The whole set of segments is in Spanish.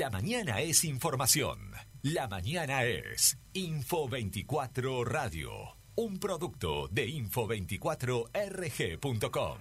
La mañana es información. La mañana es Info24 Radio, un producto de info24rg.com.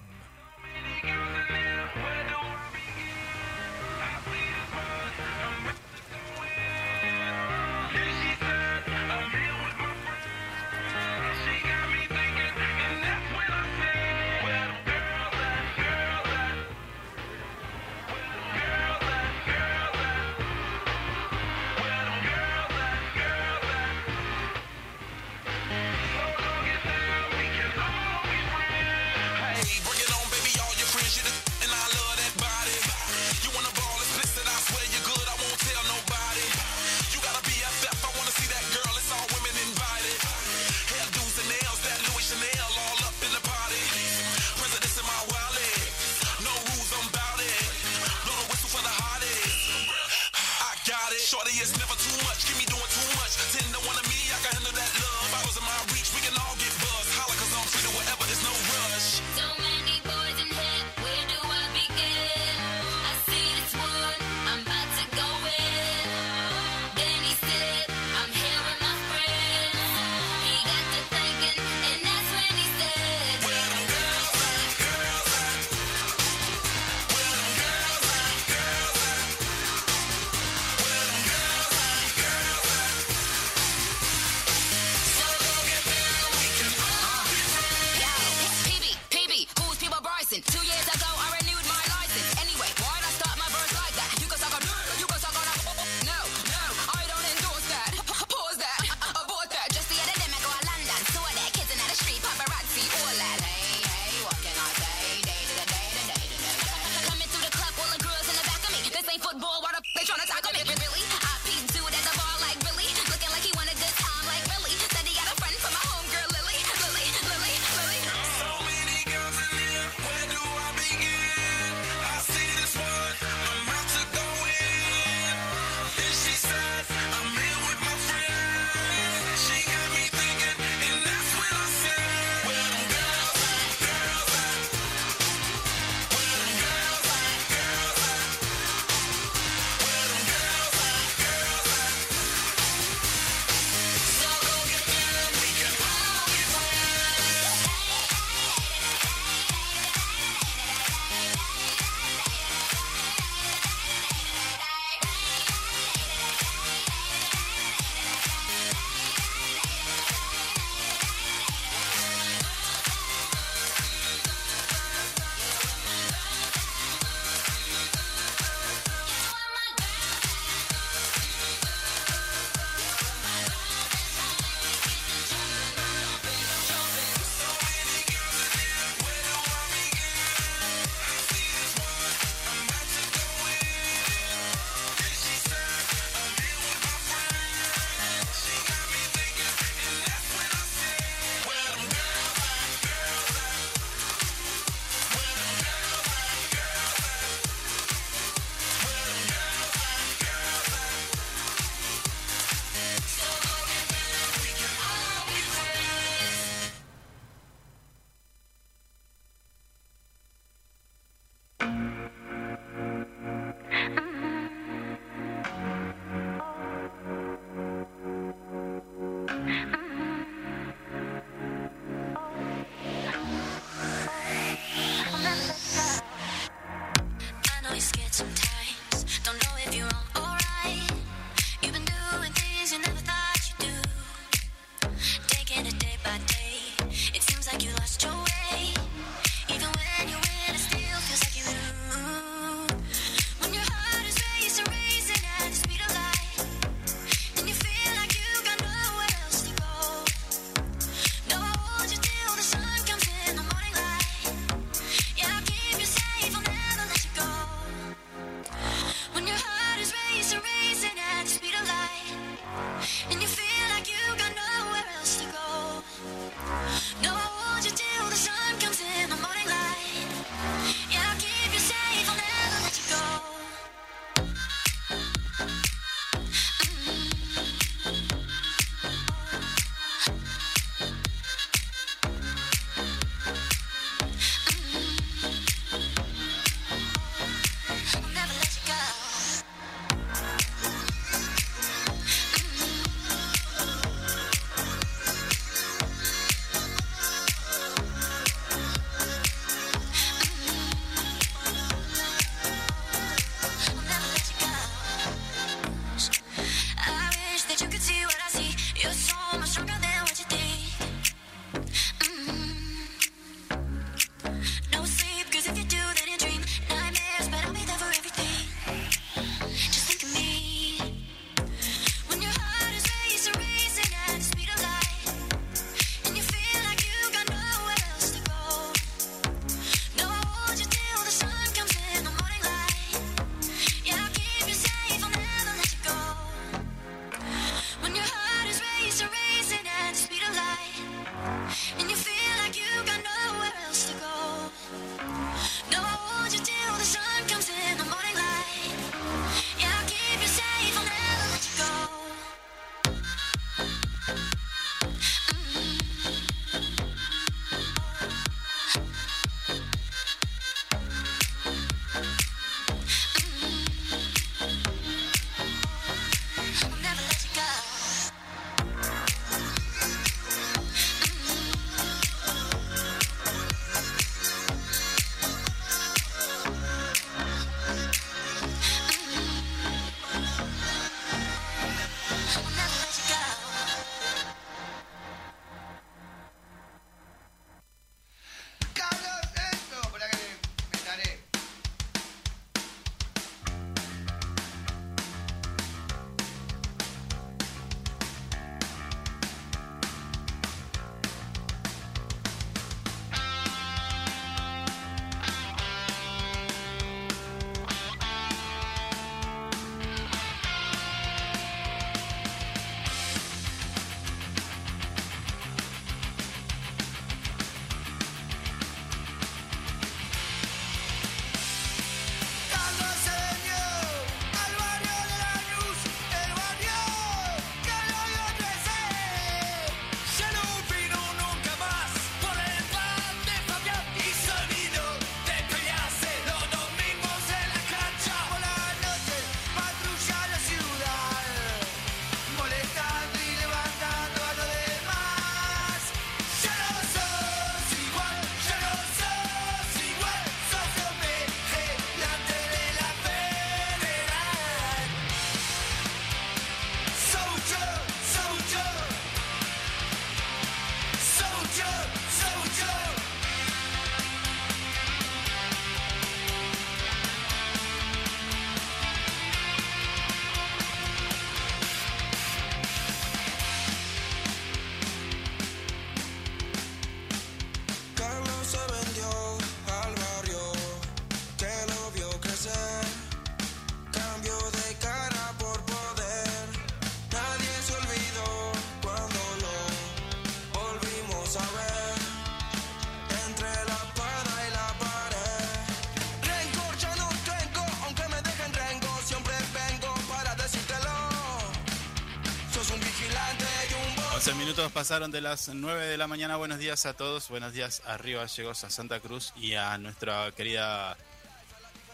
pasaron de las 9 de la mañana. Buenos días a todos. Buenos días a Río Gallegos, a Santa Cruz y a nuestra querida,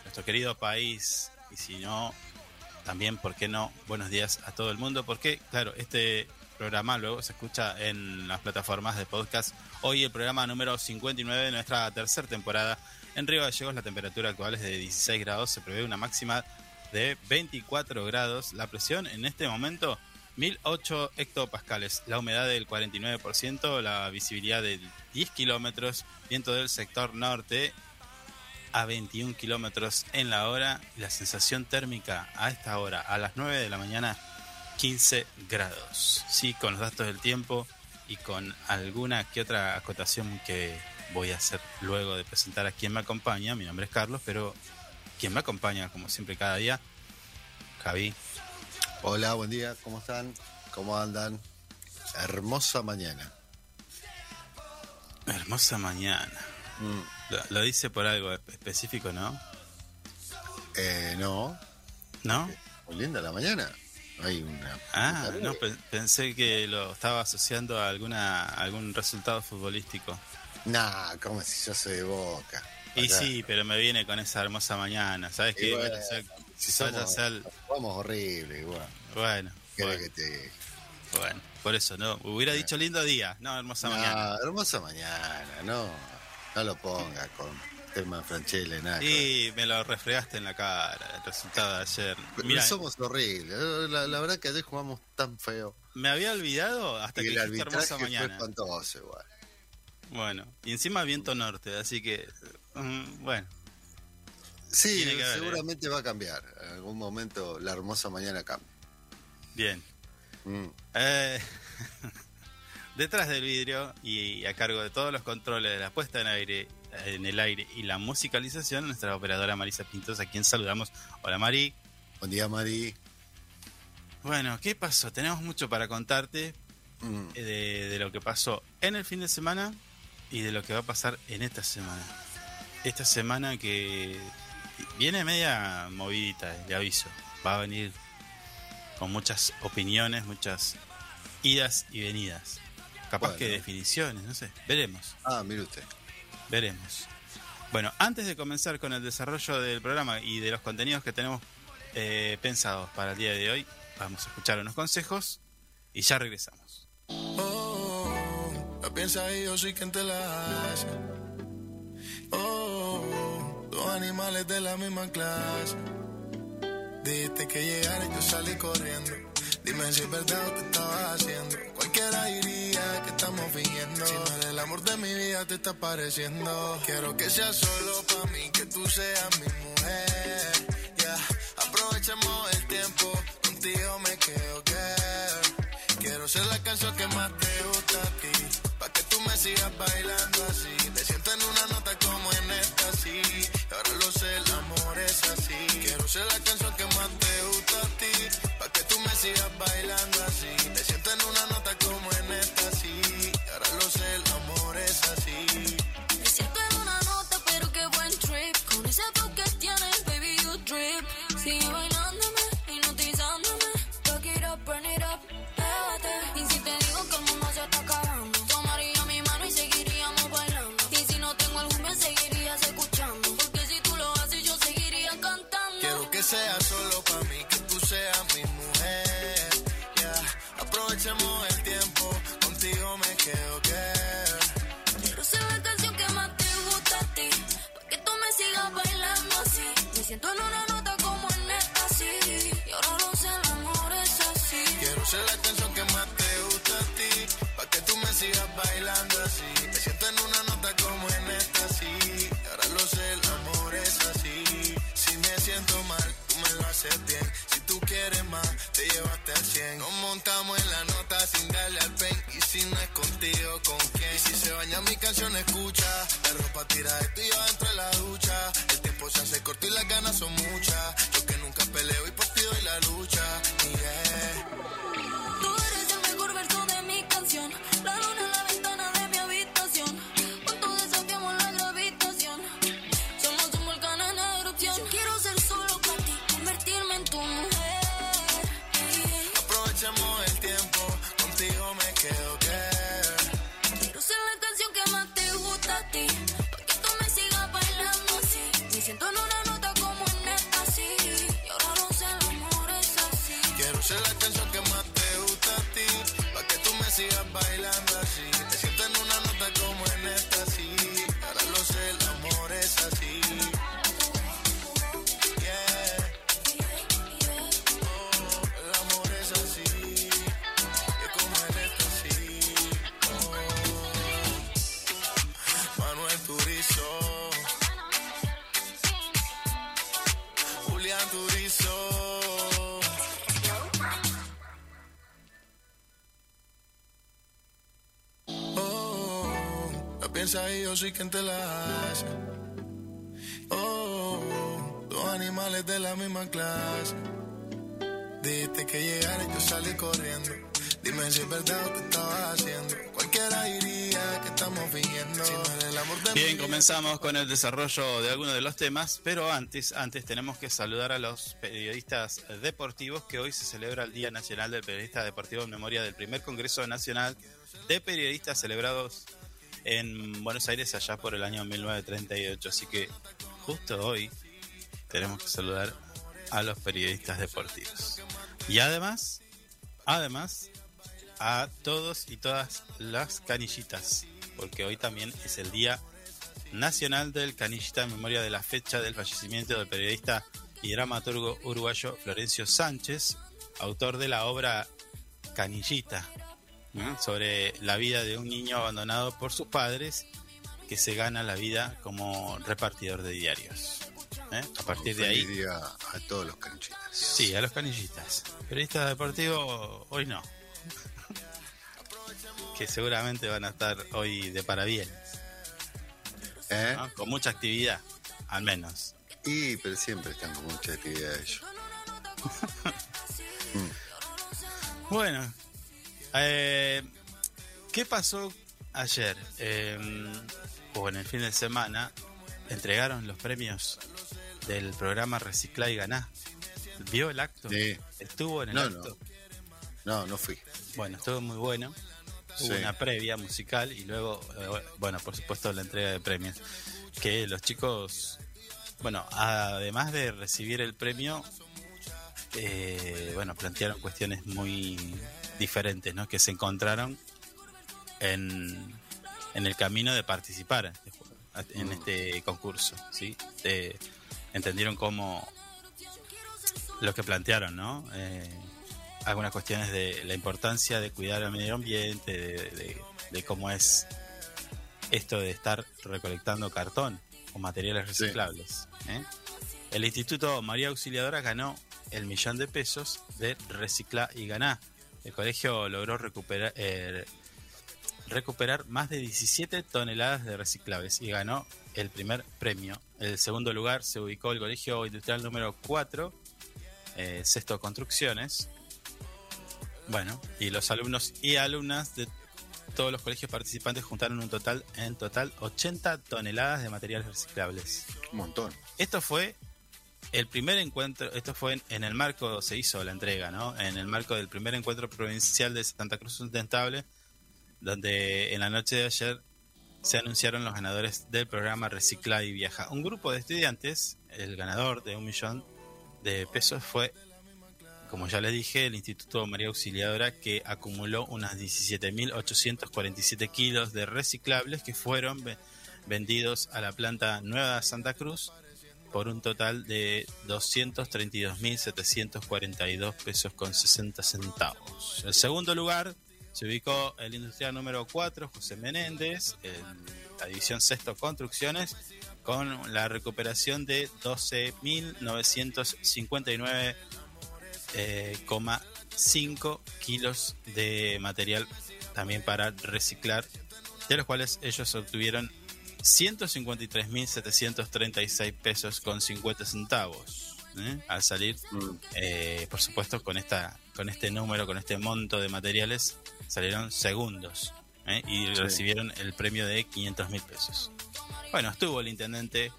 nuestro querido país. Y si no, también, ¿por qué no? Buenos días a todo el mundo. Porque, claro, este programa luego se escucha en las plataformas de podcast. Hoy el programa número 59 de nuestra tercera temporada. En Río Gallegos la temperatura actual es de 16 grados. Se prevé una máxima de 24 grados. La presión en este momento 1008 hectopascales, la humedad del 49%, la visibilidad de 10 kilómetros, viento del sector norte a 21 kilómetros en la hora la sensación térmica a esta hora, a las 9 de la mañana, 15 grados. Sí, con los datos del tiempo y con alguna que otra acotación que voy a hacer luego de presentar a quien me acompaña. Mi nombre es Carlos, pero quien me acompaña, como siempre, cada día, Javi. Hola, buen día, ¿cómo están? ¿Cómo andan? Hermosa mañana. Hermosa mañana. Mm, Lo, lo dice por algo específico, ¿no? eh, no, ¿No? muy linda la mañana. Hay una. Ah, no, pe- pensé que lo estaba asociando a alguna algún resultado futbolístico. Nah, como si yo soy de boca. Y Acá. sí, pero me viene con esa hermosa mañana, ¿sabes qué? bueno, si somos, ser- somos horribles, bueno, ¿Querés bueno, que te.? bueno, por eso, ¿no? Hubiera dicho lindo día, no, hermosa Nah, mañana. hermosa mañana, no. No lo ponga con Telman Franchella, nada. Y me lo refregaste en la cara, el resultado de ayer. Mira, somos horribles. La, la verdad que ayer jugamos tan feo. me había olvidado hasta y que el hermosa arbitraje fue mañana. espantoso, igual. Bueno, y encima viento norte, así que, mm, bueno, Sí, Tiene que ver, ¿eh? seguramente va a cambiar. En algún momento la hermosa mañana cambia. bien. Mm. Eh, detrás del vidrio y a cargo de todos los controles de la puesta en aire en el aire y la musicalización, nuestra operadora Marisa Pintos, a quien saludamos. Hola Mari. Buen día, Mari. Bueno, ¿qué pasó? Tenemos mucho para contarte Mm. eh, de, de lo que pasó en el fin de semana y de lo que va a pasar en esta semana. Esta semana que viene media movidita, le aviso. Va a venir con muchas opiniones, muchas idas y venidas. Capaz Bueno. que definiciones, no sé. Veremos, Ah, mire usted. veremos. Bueno, antes de comenzar con el desarrollo del programa y de los contenidos que tenemos eh, pensados para el día de hoy, vamos a escuchar unos consejos y ya regresamos. Oh, la piensa y yo soy quien te la hace. Dos animales de la misma clase. Dijiste que llegara y yo salí corriendo. Dime si es verdad o te estabas haciendo. Cualquiera diría que estamos fingiendo. Si no el amor de mi vida, te está pareciendo. Quiero que sea solo para mí, que tú seas mi mujer. Ya, aprovechemos el tiempo. Contigo me quedo, girl. Quiero ser la canción que más te gusta a ti. Pa' que tú me sigas bailando así. Te siento en una nota como en esta, sí. Ahora lo sé, el amor es así. Quiero ser la canción que más te gusta a ti. Pa' que tú me sigas bailando así. Corriendo. Dime si es verdad o te estabas haciendo. Cualquiera diría que estamos fingiendo. Si no eres el amor de Bien, comenzamos con el desarrollo de algunos de los temas, pero antes, antes tenemos que saludar a los periodistas deportivos que hoy se celebra el Día Nacional del Periodista Deportivo en memoria del primer Congreso Nacional de Periodistas celebrados en Buenos Aires allá por el año 1938. Así que justo hoy tenemos que saludar a los periodistas deportivos. Y además, además, a todos y todas las canillitas, porque hoy también es el Día Nacional del Canillita en memoria de la fecha del fallecimiento del periodista y dramaturgo uruguayo Florencio Sánchez, autor de la obra Canillita, ¿no? sobre la vida de un niño abandonado por sus padres que se gana la vida como repartidor de diarios. ¿Eh? A partir de ahí, a todos los canchitas. sí, a los canillitas. Periodistas deportivos, hoy no. que seguramente van a estar hoy de parabienes. ¿Eh? ¿no? Con mucha actividad, al menos. Y, pero siempre están con mucha actividad ellos. Bueno, eh, ¿qué pasó ayer? Eh, o en el fin de semana entregaron los premios del programa Recicla y Ganá. ¿Vio el acto? Sí. ¿Estuvo en el No, acto? No, no fui. Bueno, estuvo muy bueno. Hubo Sí. una previa musical y luego, eh, bueno, por supuesto, la entrega de premios. Que los chicos, bueno, además de recibir el premio, eh, bueno, plantearon cuestiones muy diferentes, ¿no? Que se encontraron en, en el camino de participar en este concurso, ¿sí? Eh, entendieron cómo lo que plantearon, ¿no? Eh, algunas cuestiones de la importancia de cuidar el medio ambiente, de, de- de cómo es esto de estar recolectando cartón o materiales Sí. reciclables. ¿eh? El Instituto María Auxiliadora ganó el millón de pesos de Recicla y Ganá. El colegio logró recuperar, eh, recuperar más de 17 toneladas de reciclables y ganó el primer premio. En el segundo lugar se ubicó el colegio industrial número 4, eh, Sexto Construcciones. Bueno, y los alumnos y alumnas de todos los colegios participantes juntaron un total, en total, 80 toneladas de materiales reciclables. Un montón. Esto fue el primer encuentro, esto fue en, en el marco, se hizo la entrega, ¿no? En el marco del primer encuentro provincial de Santa Cruz Sustentable, donde en la noche de ayer se anunciaron los ganadores del programa Recicla y Viaja. Un grupo de estudiantes, el ganador de un millón de pesos fue, como ya les dije, el Instituto María Auxiliadora, que acumuló unas 17.847 kilos de reciclables que fueron ve- vendidos a la planta Nueva Santa Cruz por un total de 232.742 pesos con 60 centavos. El segundo lugar se ubicó el industrial número 4, José Menéndez, en la división Sexto Construcciones, con la recuperación de 12.959 eh, coma 5 kilos de material también para reciclar, de los cuales ellos obtuvieron 153.736 pesos con 50 centavos. ¿eh? Al salir, Mm. eh, por supuesto, con esta con este número, con este monto de materiales, salieron segundos ¿eh? y Sí. recibieron el premio de 500 mil pesos. Bueno, estuvo el intendente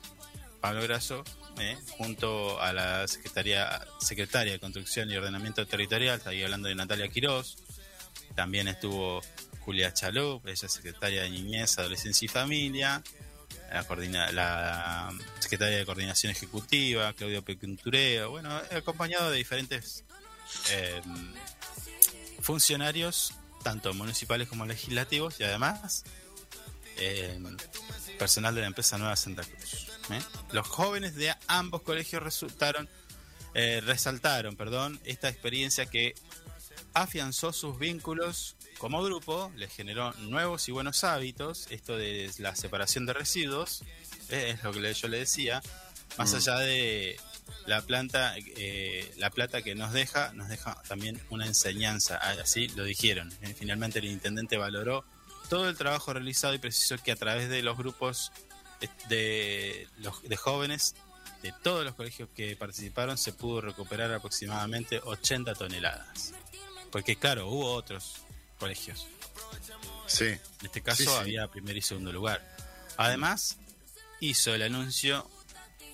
Pablo Grasso ¿eh? junto a la secretaria, secretaria de Construcción y Ordenamiento Territorial, está ahí hablando de Natalia Quirós, también estuvo Julia Chalup, ella es secretaria de Niñez, Adolescencia y Familia, la, coordina- la secretaria de Coordinación Ejecutiva, Claudio Pecuntureo, bueno, acompañado de diferentes eh, funcionarios, tanto municipales como legislativos, y además eh, personal de la empresa Nueva Santa Cruz. ¿eh? Los jóvenes de ambos colegios resultaron, eh, resaltaron, perdón, esta experiencia que afianzó sus vínculos como grupo, les generó nuevos y buenos hábitos, esto de la separación de residuos, eh, es lo que yo le decía, más Mm. allá de la planta, eh, la plata que nos deja, nos deja también una enseñanza, ah, así lo dijeron. Eh, Finalmente el intendente valoró todo el trabajo realizado y precisó que a través de los grupos de, los, de jóvenes de todos los colegios que participaron se pudo recuperar aproximadamente 80 toneladas. Porque claro, hubo otros colegios. Sí. En este caso Sí, sí. había primer y segundo lugar. Además, hizo el anuncio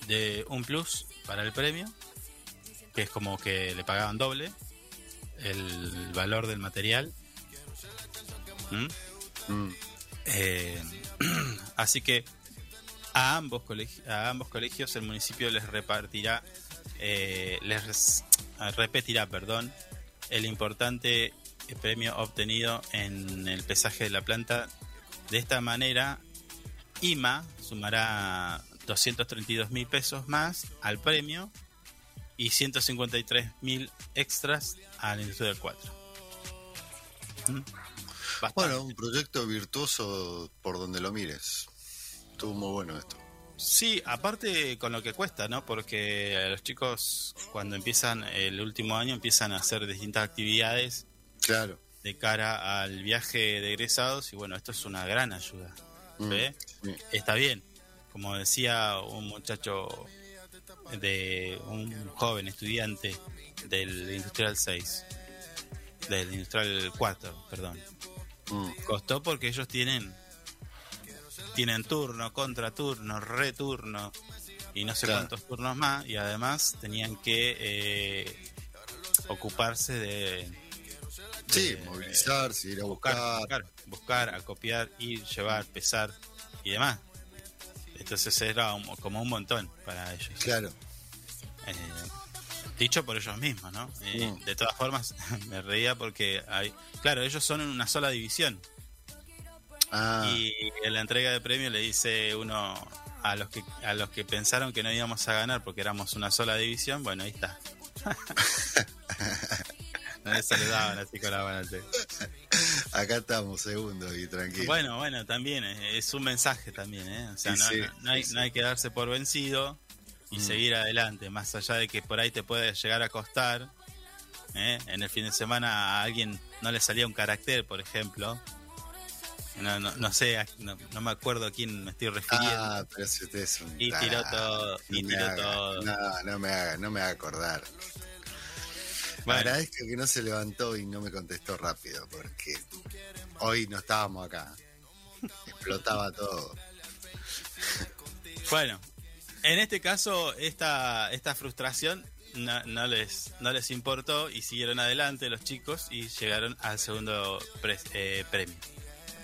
de un plus para el premio, que es como que le pagaban doble el valor del material. ¿Mm? Mm. Eh, así que a ambos, colegi- a ambos colegios el municipio les repartirá, eh, les repetirá, perdón, el importante premio obtenido en el pesaje de la planta. De esta manera, IMA sumará 232 mil pesos más al premio y 153 mil extras a la industria del 4. ¿Mm? Bueno, un proyecto virtuoso por donde lo mires. Estuvo muy bueno esto. Sí, aparte con lo que cuesta, ¿no? Porque los chicos cuando empiezan el último año empiezan a hacer distintas actividades Claro. de cara al viaje de egresados y bueno, esto es una gran ayuda. Mm, ¿Ve? sí. Está bien, como decía un muchacho de un joven estudiante del Industrial 6, del Industrial 4, perdón. Mm, Costó porque ellos tienen tienen turno, contraturno, returno y no sé Claro. cuántos turnos más y además tenían que eh, ocuparse de, Sí, de- movilizarse, ir a buscar, buscar. buscar, buscar, acopiar, ir, llevar, pesar y demás. Entonces era un- como un montón para ellos. Claro. Eh, dicho por ellos mismos, ¿no? Mm. De todas formas, me reía porque hay, claro, ellos son en una sola división. Ah, Y en la entrega de premio le dice uno a los que a los que pensaron que no íbamos a ganar porque éramos una sola división, bueno, ahí está. no le saludaban así con la mano. acá estamos, segundo y tranquilo. Bueno, bueno, también es, es un mensaje también, ¿eh? O sea, Sí, no, sí, no- hay, sí, no hay que darse por vencido y Mm. seguir adelante, más allá de que por ahí te puede llegar a costar. ¿eh? En el fin de semana a alguien no le salía un carácter, por ejemplo. No, no, no sé, no, no me acuerdo a quién me estoy refiriendo. Ah, pero si usted es un Y tiró todo, y tiró todo. No, no me haga, no me haga acordar. Bueno. Agradezco que no se levantó y no me contestó rápido, porque hoy no estábamos acá. Explotaba todo. Bueno, en este caso, esta, esta frustración no, no les, no les importó y siguieron adelante los chicos y llegaron al segundo pre- eh, premio,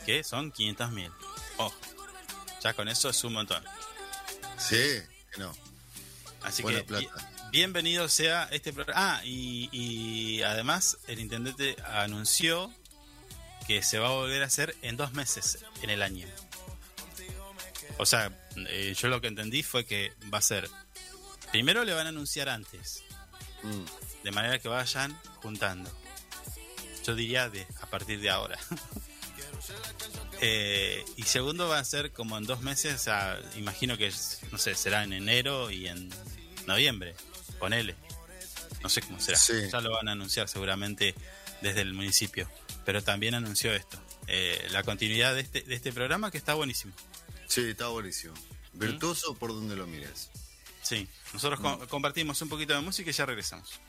que son 500 mil. Ojo, ya con eso es un montón. Sí, no. Así Buena que plata. Bi- bienvenido sea este programa. Ah, y, y además el intendente anunció que se va a volver a hacer en dos meses en el año. O sea, eh, yo lo que entendí fue que va a ser. Primero le van a anunciar antes, Mm, de manera que vayan juntando. Yo diría de a partir de ahora. Eh, y segundo va a ser como en dos meses, o sea, imagino que no sé, será en enero y en noviembre, ponele. No sé cómo será. Sí. Ya lo van a anunciar seguramente desde el municipio. Pero también anunció esto. eh, la continuidad de este, de este programa que está buenísimo. Sí, está buenísimo. Virtuoso por donde lo mires. Sí, nosotros co- compartimos un poquito de música y ya regresamos.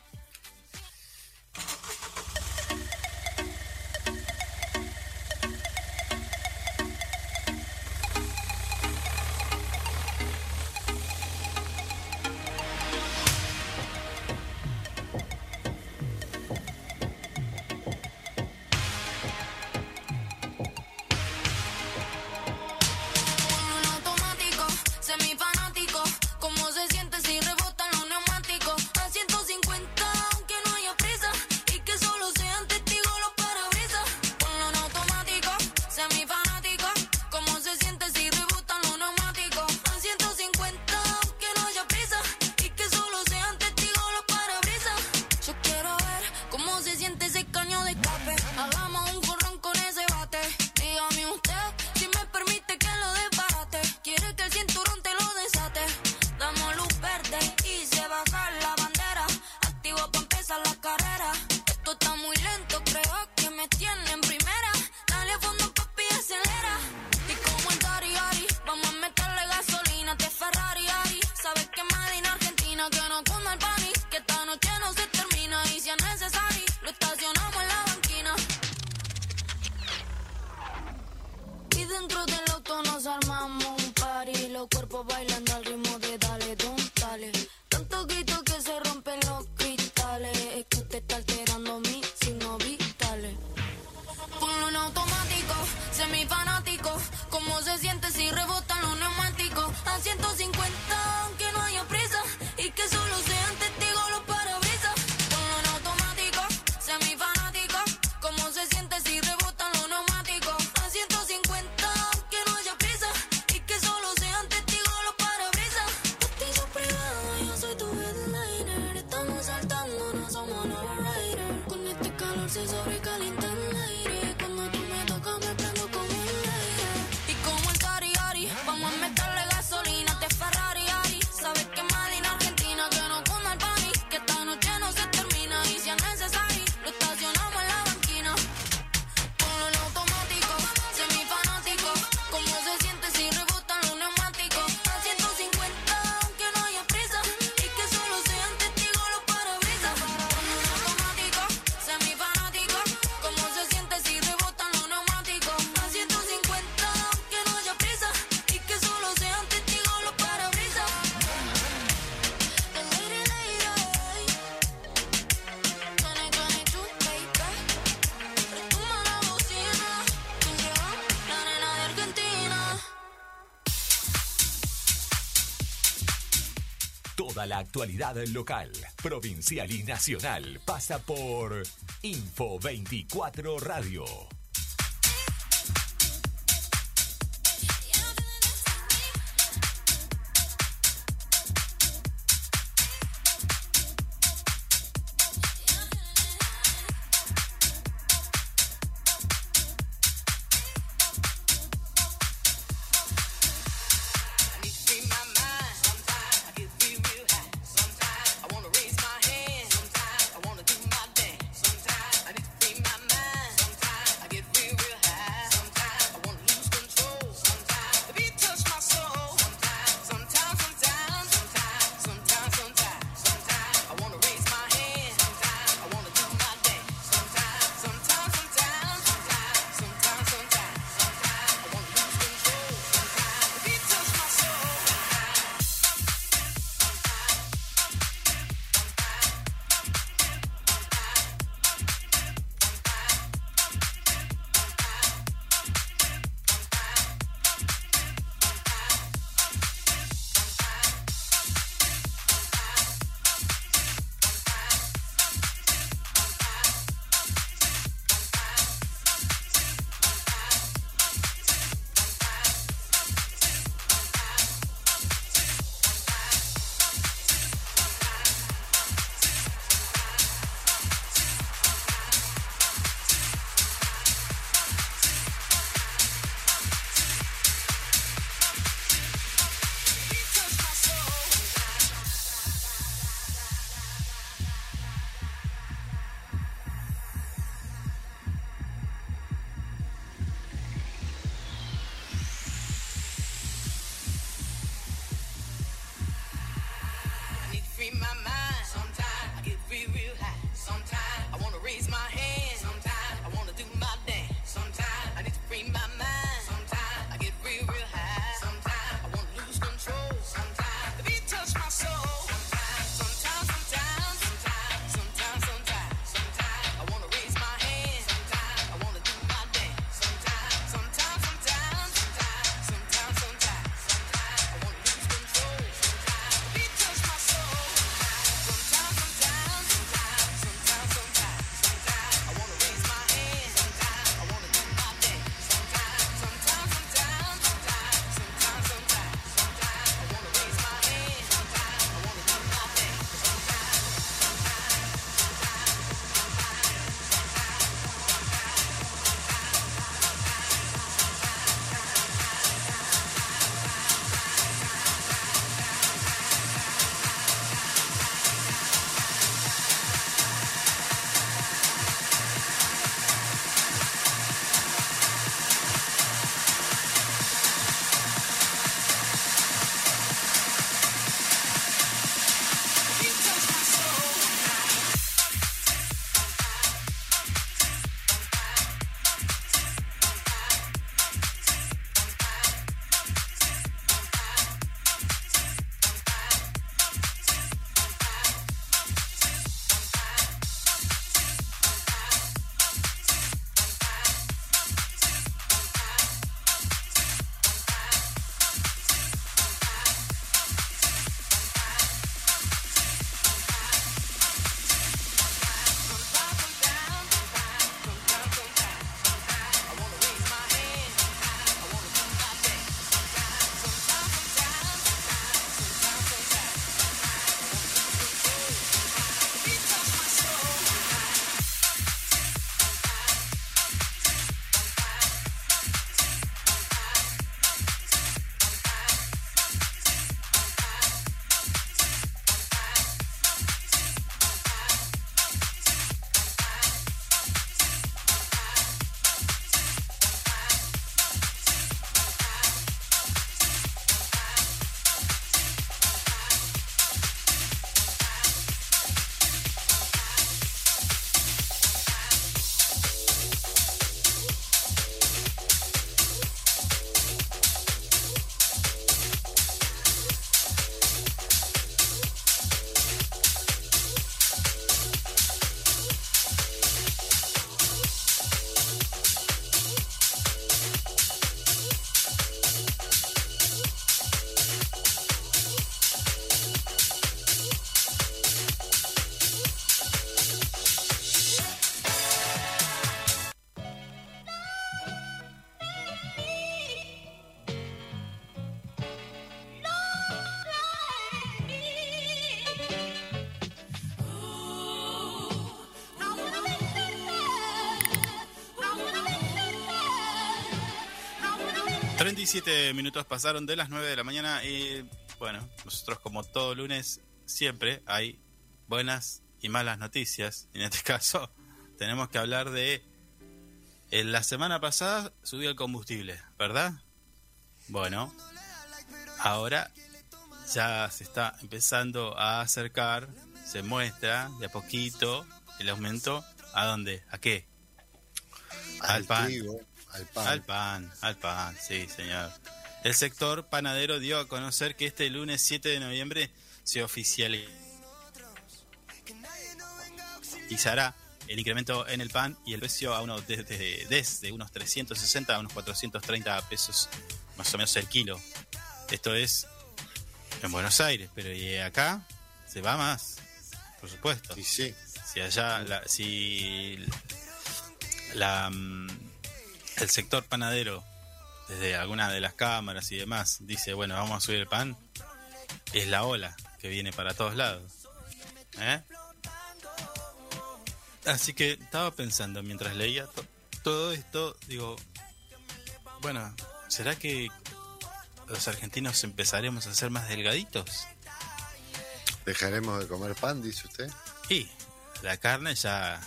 la actualidad local, provincial y nacional pasa por Info 24 Radio. 37 minutos pasaron de las 9 de la mañana y bueno, nosotros como todo lunes siempre hay buenas y malas noticias. En este caso tenemos que hablar de... En la semana pasada subió el combustible, ¿verdad? Bueno, ahora ya se está empezando a acercar, se muestra de a poquito el aumento. ¿A dónde? ¿A qué? Al Al pan. trigo, al pan. Al pan, al pan, sí, señor. El sector panadero dio a conocer que este lunes 7 de noviembre se oficializará el incremento en el pan y el precio a unos desde, desde unos 360 a unos 430 pesos más o menos el kilo. Esto es en Buenos Aires, pero y acá se va más, por supuesto. Sí, sí. Si allá, la- si la, mm, el sector panadero, desde alguna de las cámaras y demás, dice, bueno, vamos a subir el pan, es la ola que viene para todos lados. ¿Eh? Así que estaba pensando mientras leía to- todo esto, digo, bueno, ¿será que los argentinos empezaremos a ser más delgaditos? ¿Dejaremos de comer pan, dice usted? Y la carne ya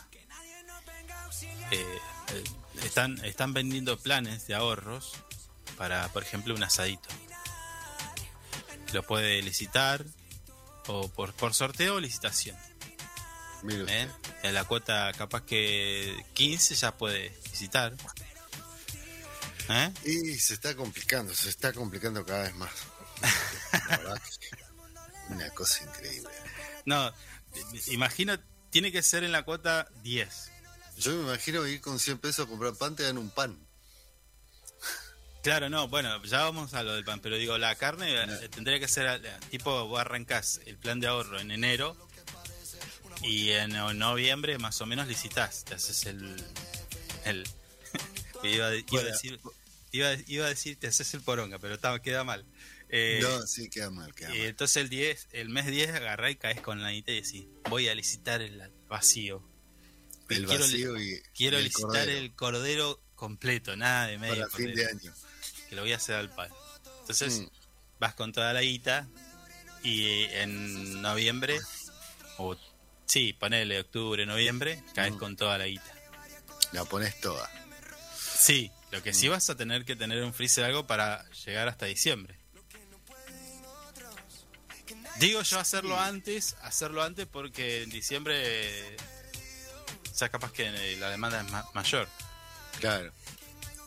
eh, eh, están están vendiendo planes de ahorros para, por ejemplo, un asadito. Lo puede licitar o por, por sorteo o licitación. ¿eh? En la cuota capaz que 15 ya puede licitar. ¿Eh? Y se está complicando, se está complicando cada vez más. La verdad que una cosa increíble. No, imagino, tiene que ser en la cuota 10. Yo me imagino ir con 100 pesos a comprar pan, te dan un pan. Claro, no, bueno, ya vamos a lo del pan, pero digo, la carne eh, tendría que ser, eh, tipo, vos arrancás el plan de ahorro en enero y en no- noviembre más o menos licitas, te haces el... el iba, a- iba a decir, iba, a- iba a decir, te haces el poronga, pero está, queda mal. Eh, no, sí, queda mal, queda y mal. entonces el 10, el mes 10 agarrá y caes con la guita y decís, voy a licitar el vacío. El quiero, vacío y, quiero y licitar el cordero completo, nada de medio para fin de año. que lo voy a hacer al pan. Entonces Mm. vas con toda la guita y en noviembre, o sí, ponele octubre, noviembre, caes Mm. con toda la guita. La pones toda. Sí, lo que Mm. sí vas a tener que tener un freezer algo para llegar hasta diciembre. Digo yo hacerlo antes, hacerlo antes porque en diciembre ya capaz que eh, la demanda es ma- mayor. Claro.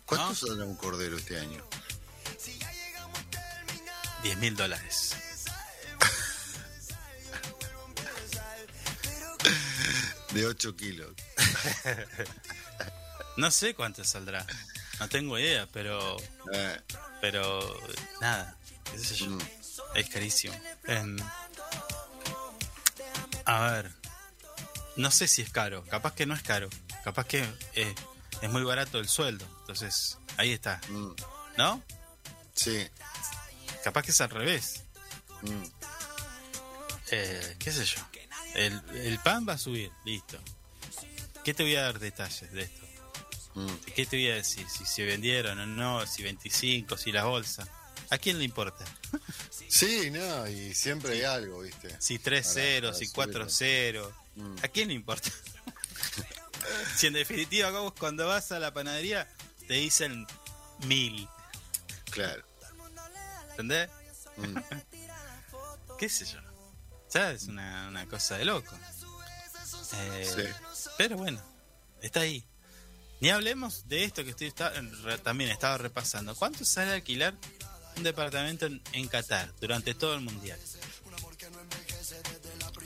¿Cuánto ¿No? saldrá un cordero este año? 10 mil dólares. De 8 kilos. No sé cuánto saldrá. No tengo idea, pero Eh, pero nada, qué sé yo. mm. Es carísimo. Em, a ver, no sé si es caro. Capaz que no es caro. Capaz que eh, es muy barato el sueldo. Entonces, ahí está. Mm. ¿No? Sí. Capaz que es al revés. mm. Eh, ¿Qué sé yo? El, el pan va a subir, listo. ¿Qué te voy a dar detalles de esto? Mm. ¿Qué te voy a decir? Si se vendieron o no, si 25, si la bolsa. ¿A quién le importa? Sí, no, y siempre hay algo, ¿viste? Si Para- 3-0, para si subirlo. 4-0. Mm. ¿A quién le importa? si en definitiva vos cuando vas a la panadería te dicen mil, Claro. ¿entendés? Mm. ¿Qué sé yo? Ya es una, una cosa de loco. Eh, Sí. Pero bueno, está ahí. Ni hablemos de esto que estoy está- re- también estaba repasando. ¿Cuánto sale alquilar un departamento en, en Qatar durante todo el mundial?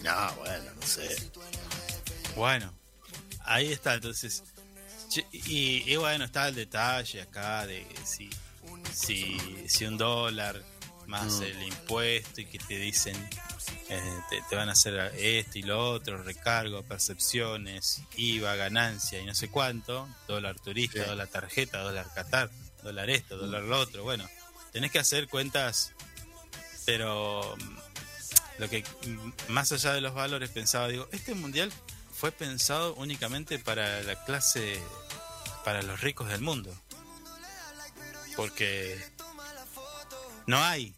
No, bueno, no sé. Bueno, ahí está, entonces. Y, y bueno, está el detalle acá de si, si, si un dólar más Mm. el impuesto y que te dicen eh, te, te van a hacer esto y lo otro, recargo, percepciones, IVA, ganancia y no sé cuánto, dólar turista, Sí. dólar tarjeta, dólar Qatar, dólar esto, dólar lo otro, bueno, tenés que hacer cuentas, pero lo que mm, más allá de los valores pensaba, digo, este mundial fue pensado únicamente para la clase, para los ricos del mundo. Porque no hay.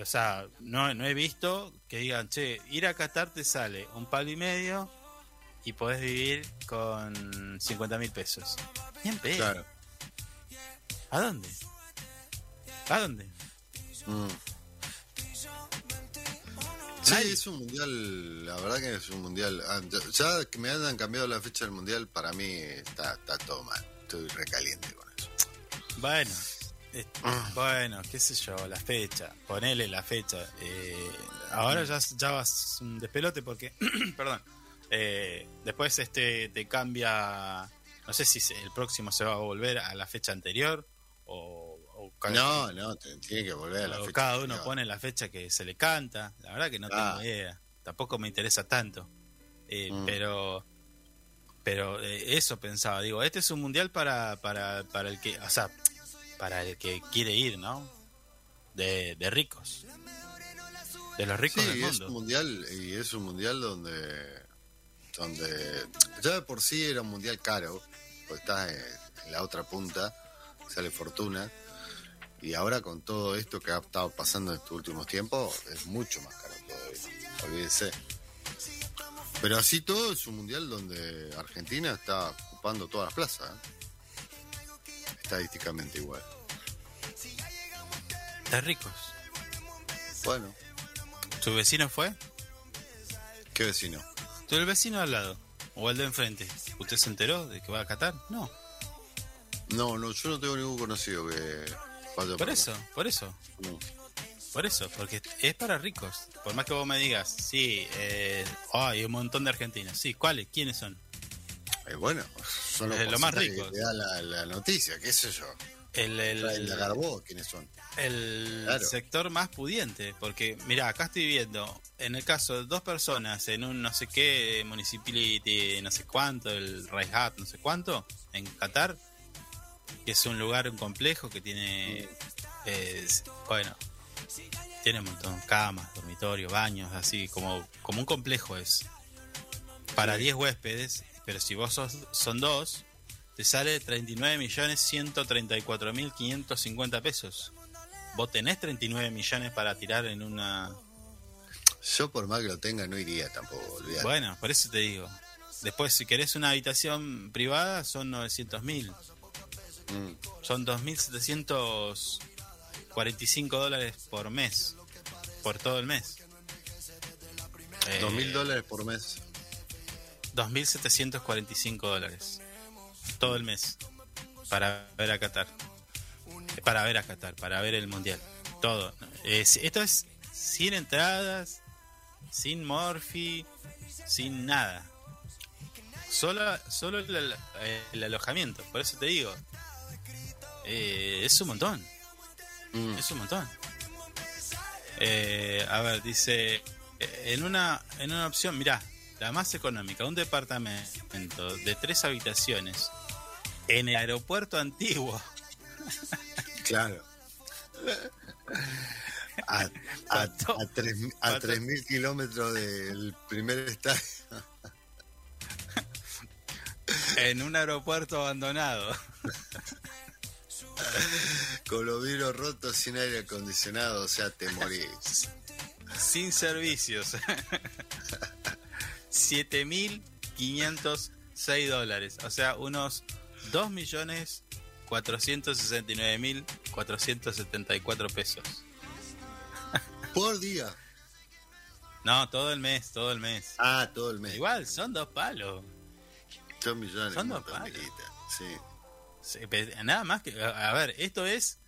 O sea, no, no he visto que digan, che, ir a Qatar te sale un palo y medio y podés vivir con 50 mil pesos. Bien pedo. Claro. ¿A dónde? ¿A dónde? Mm. Sí, es un mundial, la verdad que es un mundial. ah, ya- que me hayan cambiado la fecha del mundial, para mí está, está todo mal. Estoy recaliente con eso. Bueno, eh, bueno, qué sé yo, la fecha, ponele la fecha. Eh, ahora ya, ya vas un despelote porque, perdón, eh, después este te cambia, no sé si se- el próximo se va a volver a la fecha anterior o, o No, no, tiene que volver a la o fecha. cada uno pone la fecha que se le canta. La verdad que no Ah. tengo idea, tampoco me interesa tanto, Eh, Mm. pero... Pero eh, eso pensaba, digo, este es un mundial para, para, para el que, o sea, para el que quiere ir, ¿no? De, de ricos. De los ricos del Sí, es mundo. un mundial y es un mundial donde donde ya de por sí era un mundial caro, porque estás en, en la otra punta, sale fortuna, y ahora con todo esto que ha estado pasando en estos últimos tiempos, es mucho más caro todavía, olvídese. Pero así todo es un mundial donde Argentina está ocupando todas las plazas, ¿eh? estadísticamente igual. De ricos. Bueno, ¿Tu vecino fue? ¿qué vecino? ¿Tu el vecino al lado? ¿O el de enfrente? ¿Usted se enteró de que va a Qatar? No. No, no, yo no tengo ningún conocido que vaya Por eso, por eso. Mm. Por eso, porque es para ricos. Por más que vos me digas, sí, eh, oh, hay un montón de argentinos. Sí, ¿cuáles? ¿Quiénes son? Eh, bueno, son los Eh, lo más ricos. que da la, la noticia, qué sé yo. El, el, Garbó, ¿quiénes son? el Claro. sector más pudiente. Porque, mira, acá estoy viendo, en el caso de dos personas en un no sé qué municipality, no sé cuánto, el Raihat, no sé cuánto, en Qatar, que es un lugar, un complejo que tiene, bueno, tiene un montón, camas, dormitorios, baños, así, como, como un complejo es. Para 10 huéspedes, pero si vos sos, son dos, te sale 39.134.550 pesos. Vos tenés 39 millones para tirar en una... Yo por más que lo tenga no iría tampoco, olvidate. Bueno, por eso te digo. Después, si querés una habitación privada, son 900.000. Mm. Son 2.745 dólares por mes. Por todo el mes. Eh, Dos mil dólares por mes. 2.745 dólares. Todo el mes. Para ver a Qatar. Eh, Para ver a Qatar, para ver el Mundial. Todo. Eh, esto es sin entradas, sin Morphy, sin nada. Solo, solo el, el- el alojamiento. Por eso te digo. Eh, es un montón. Mm. Es un montón. Eh, a ver, dice, eh, en una, en una opción, mirá, la más económica, un departamento de tres habitaciones en el aeropuerto antiguo. Claro. A, a, a, tres, a ¿Cuánto? 3.000 kilómetros del primer estadio. En un aeropuerto abandonado. Con los vidrios rotos sin aire acondicionado, o sea, te morís. Sin servicios. 7.506 dólares. O sea, unos 2.469.474 pesos. Por día. No, todo el mes, todo el mes. Ah, todo el mes. Igual, son dos palos. Dos millones. Son dos palos. Sí. Nada más que. A ver, esto es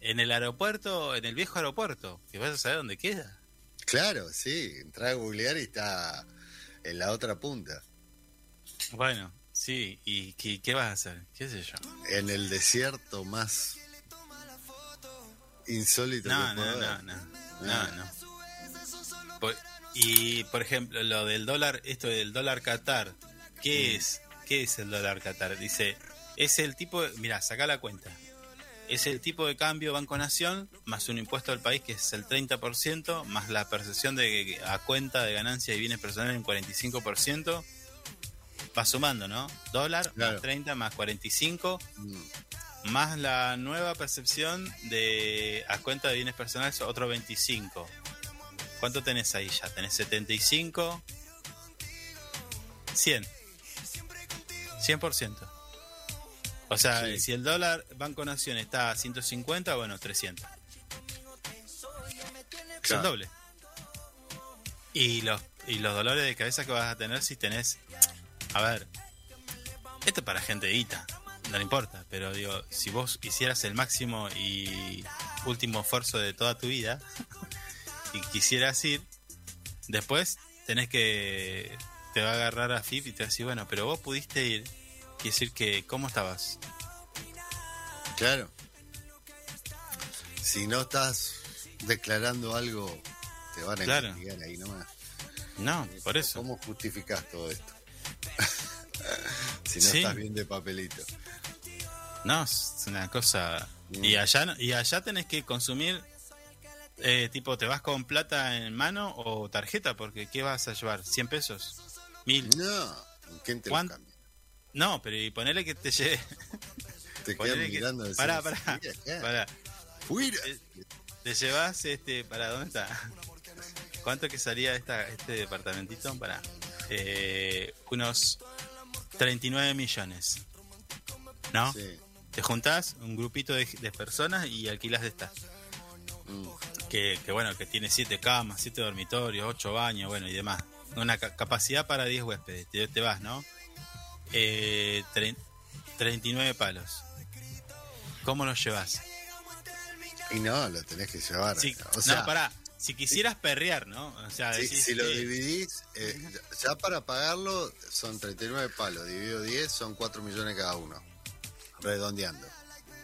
en el aeropuerto, en el viejo aeropuerto. Que vas a saber dónde queda. Claro, sí. Entra a googlear y está en la otra punta. Bueno, sí. ¿Y qué, qué vas a hacer? ¿Qué sé yo? En el desierto más insólito No, que no, pueda no, haber. no. No, no. Por- y, por ejemplo, lo del dólar, esto del dólar Qatar. ¿Qué es? ¿Qué es el dólar Qatar? Dice, es el tipo. de- Mira, saca la cuenta. Es el tipo de cambio Banco Nación más un impuesto al país que es el 30%, más la percepción de a cuenta de ganancia y bienes personales en 45%. Va sumando, ¿no? Dólar Claro. más 30 más 45 Mm. más la nueva percepción de a cuenta de bienes personales, otro 25. ¿Cuánto tenés ahí ya? Tenés 75, 100. 100%. O sea, Sí. si el dólar Banco Nación está a 150, bueno, 300. Es el doble. Y los, y los dolores de cabeza que vas a tener si tenés... A ver, esto es para gente de guita, no le importa, pero digo, si vos hicieras el máximo y último esfuerzo de toda tu vida y quisieras ir, después tenés que... Te va a agarrar a FIP y te va a decir, bueno, pero vos pudiste ir, quiere decir que, ¿cómo estabas? Claro. Si no estás declarando algo, te van a Claro. investigar ahí nomás. No, por eso. ¿Cómo justificás todo esto? si no Sí. estás bien de papelito. No, es una cosa. Mm. Y allá y allá tenés que consumir eh, tipo, ¿te vas con plata en mano o tarjeta? Porque ¿qué vas a llevar? ¿100 pesos? ¿Mil? No, ¿quién te lo ¿Cuán- cambia? No, pero y ponele que te lleve. Te ponele quedan que- mirando. y Pará, pará, "Mira acá, pará. fuera". Te llevas este. ¿Para dónde está? ¿Cuánto que salía esta, este departamentito? Para. Eh, unos 39 millones. ¿No? Sí. Te juntás un grupito de, de personas y alquilas de estas. Mm. que, que bueno, que tiene siete camas, siete dormitorios, ocho baños, bueno, y demás. Una ca- capacidad para 10 huéspedes. Te, te vas, ¿no? Eh, tre- 39 palos. ¿Cómo los llevas? Y no, lo tenés que llevar. Si, o sea, no, pará. Si quisieras perrear, ¿no? O sea, si, decís, si lo dividís, eh, ya para pagarlo son 39 palos, dividido 10 son 4 millones cada uno. Redondeando.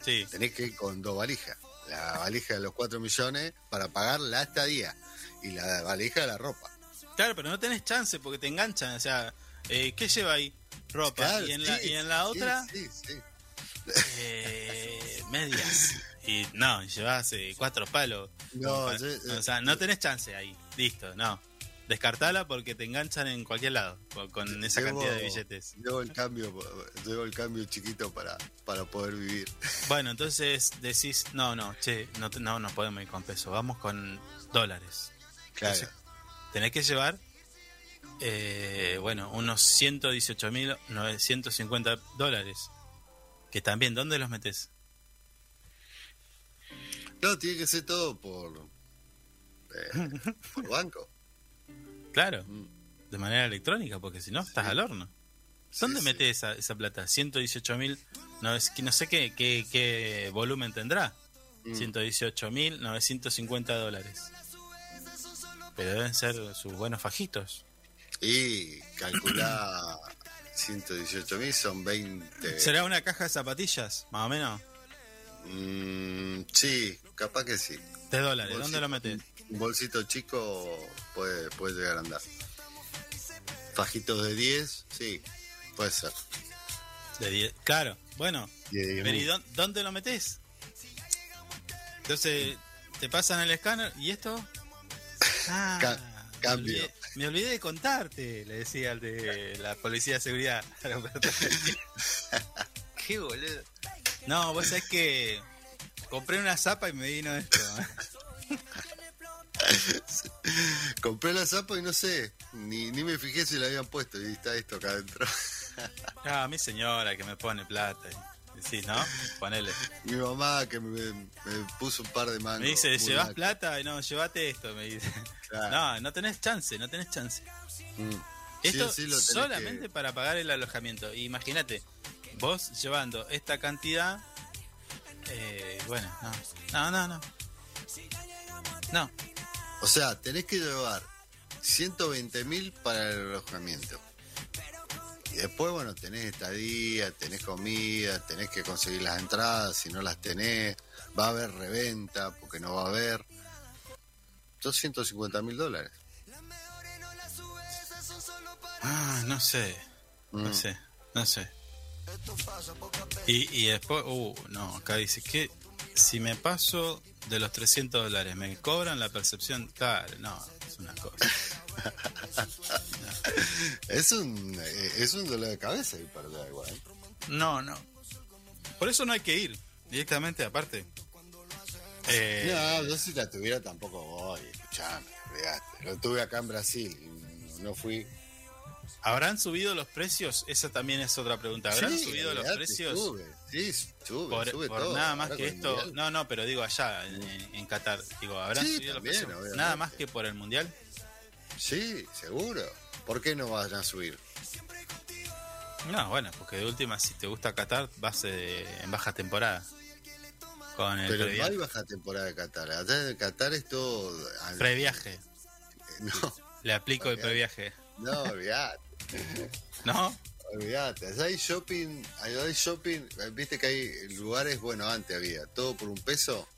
sí. Tenés que ir con dos valijas. La valija de los 4 millones para pagar la estadía y la valija de la ropa. Claro, pero no tenés chance porque te enganchan. O sea, eh, ¿qué lleva ahí? Ropa. Claro, y, en la, sí, y en la sí, otra, Sí, sí. eh, medias. Y no, llevas eh, cuatro palos. No, para- yo- o sea, no tenés chance ahí. Listo, no. Descartala porque te enganchan en cualquier lado con, esa Llevo- cantidad de billetes. Llevo el cambio, llevo el cambio chiquito para, para poder vivir. Bueno, entonces decís, no, no, che, no, no, no podemos ir con peso, vamos con dólares. Claro. Entonces, tenés que llevar, eh, bueno, unos 118.950 dólares. Que también, ¿dónde los metes? No, tiene que ser todo por, eh, por banco. Claro, Mm. de manera electrónica, porque si no, estás al horno. ¿Dónde Sí, metes esa, esa plata? 118.000, no, es que no sé qué, qué, qué volumen tendrá. Mm. 118.950 dólares. Pero deben ser sus buenos fajitos. Y calculá 118 mil son 20. ¿Será una caja de zapatillas, más o menos? Mm, sí, capaz que sí. De dólares, Bolsito- ¿dónde lo metes? Un bolsito chico puede, puede llegar a andar. Fajitos de 10, sí, puede ser. De 10. Claro, bueno. De Pero ¿y 10.000. dó- dónde lo metes? Entonces, te pasan el escáner y esto. Ah, Ca- cambio. olvidé- Me olvidé, de contarte, le decía al de la policía de seguridad. Qué boludo. No, vos sabés que compré una zapa y me vino esto. Compré la zapa y no sé, ni, ni me fijé si la habían puesto y está esto acá adentro. Ah, mi señora que me pone plata. Sí, ¿no? Ponele. Mi mamá que me, me puso un par de mangos. Me dice, ¿llevas mal. plata? Y no, llévate esto, me dice. Claro. No, no tenés chance, no tenés chance. Mm. Esto Sí, sí, lo tenés solamente que- para pagar el alojamiento. Imagínate, vos llevando esta cantidad. eh, bueno, no. No, no, no. No, O sea, tenés que llevar 120 mil para el alojamiento. Y después, bueno, tenés estadía, tenés comida, tenés que conseguir las entradas, si no las tenés, va a haber reventa, porque no va a haber. 250 mil dólares. Ah, no sé. No Mm. sé, no sé. Y, y después, uh, no, acá dice que si me paso de los 300 dólares, ¿me cobran la percepción? Claro, no, es una cosa. Es un, eh, es un dolor de cabeza y perder igual. No, no. Por eso no hay que ir. directamente aparte. Eh, No, yo si la tuviera tampoco voy, escuchame, olvidate. Lo tuve acá en Brasil y no fui. ¿Habrán subido los precios? Esa también es otra pregunta. ¿Habrán Sí, subido los precios? Sube, sí, sube, por, sube por todo. nada más que esto. Mundial. No, no, pero digo allá, en, en Qatar. Digo, ¿habrán Sí, subido también, los precios? obviamente. Nada más que por el mundial. Sí, seguro. ¿Por qué no van a subir? No, bueno, porque de última, si te gusta Qatar, vas eh, en baja temporada. Con el Pero no hay baja temporada de Qatar. Allá en Qatar es todo. Previaje. No, Le aplico el previaje. no, olvidate. ¿No? Olvídate, allá hay shopping, allá hay shopping, eh, viste que hay lugares, bueno, antes había, todo por un peso.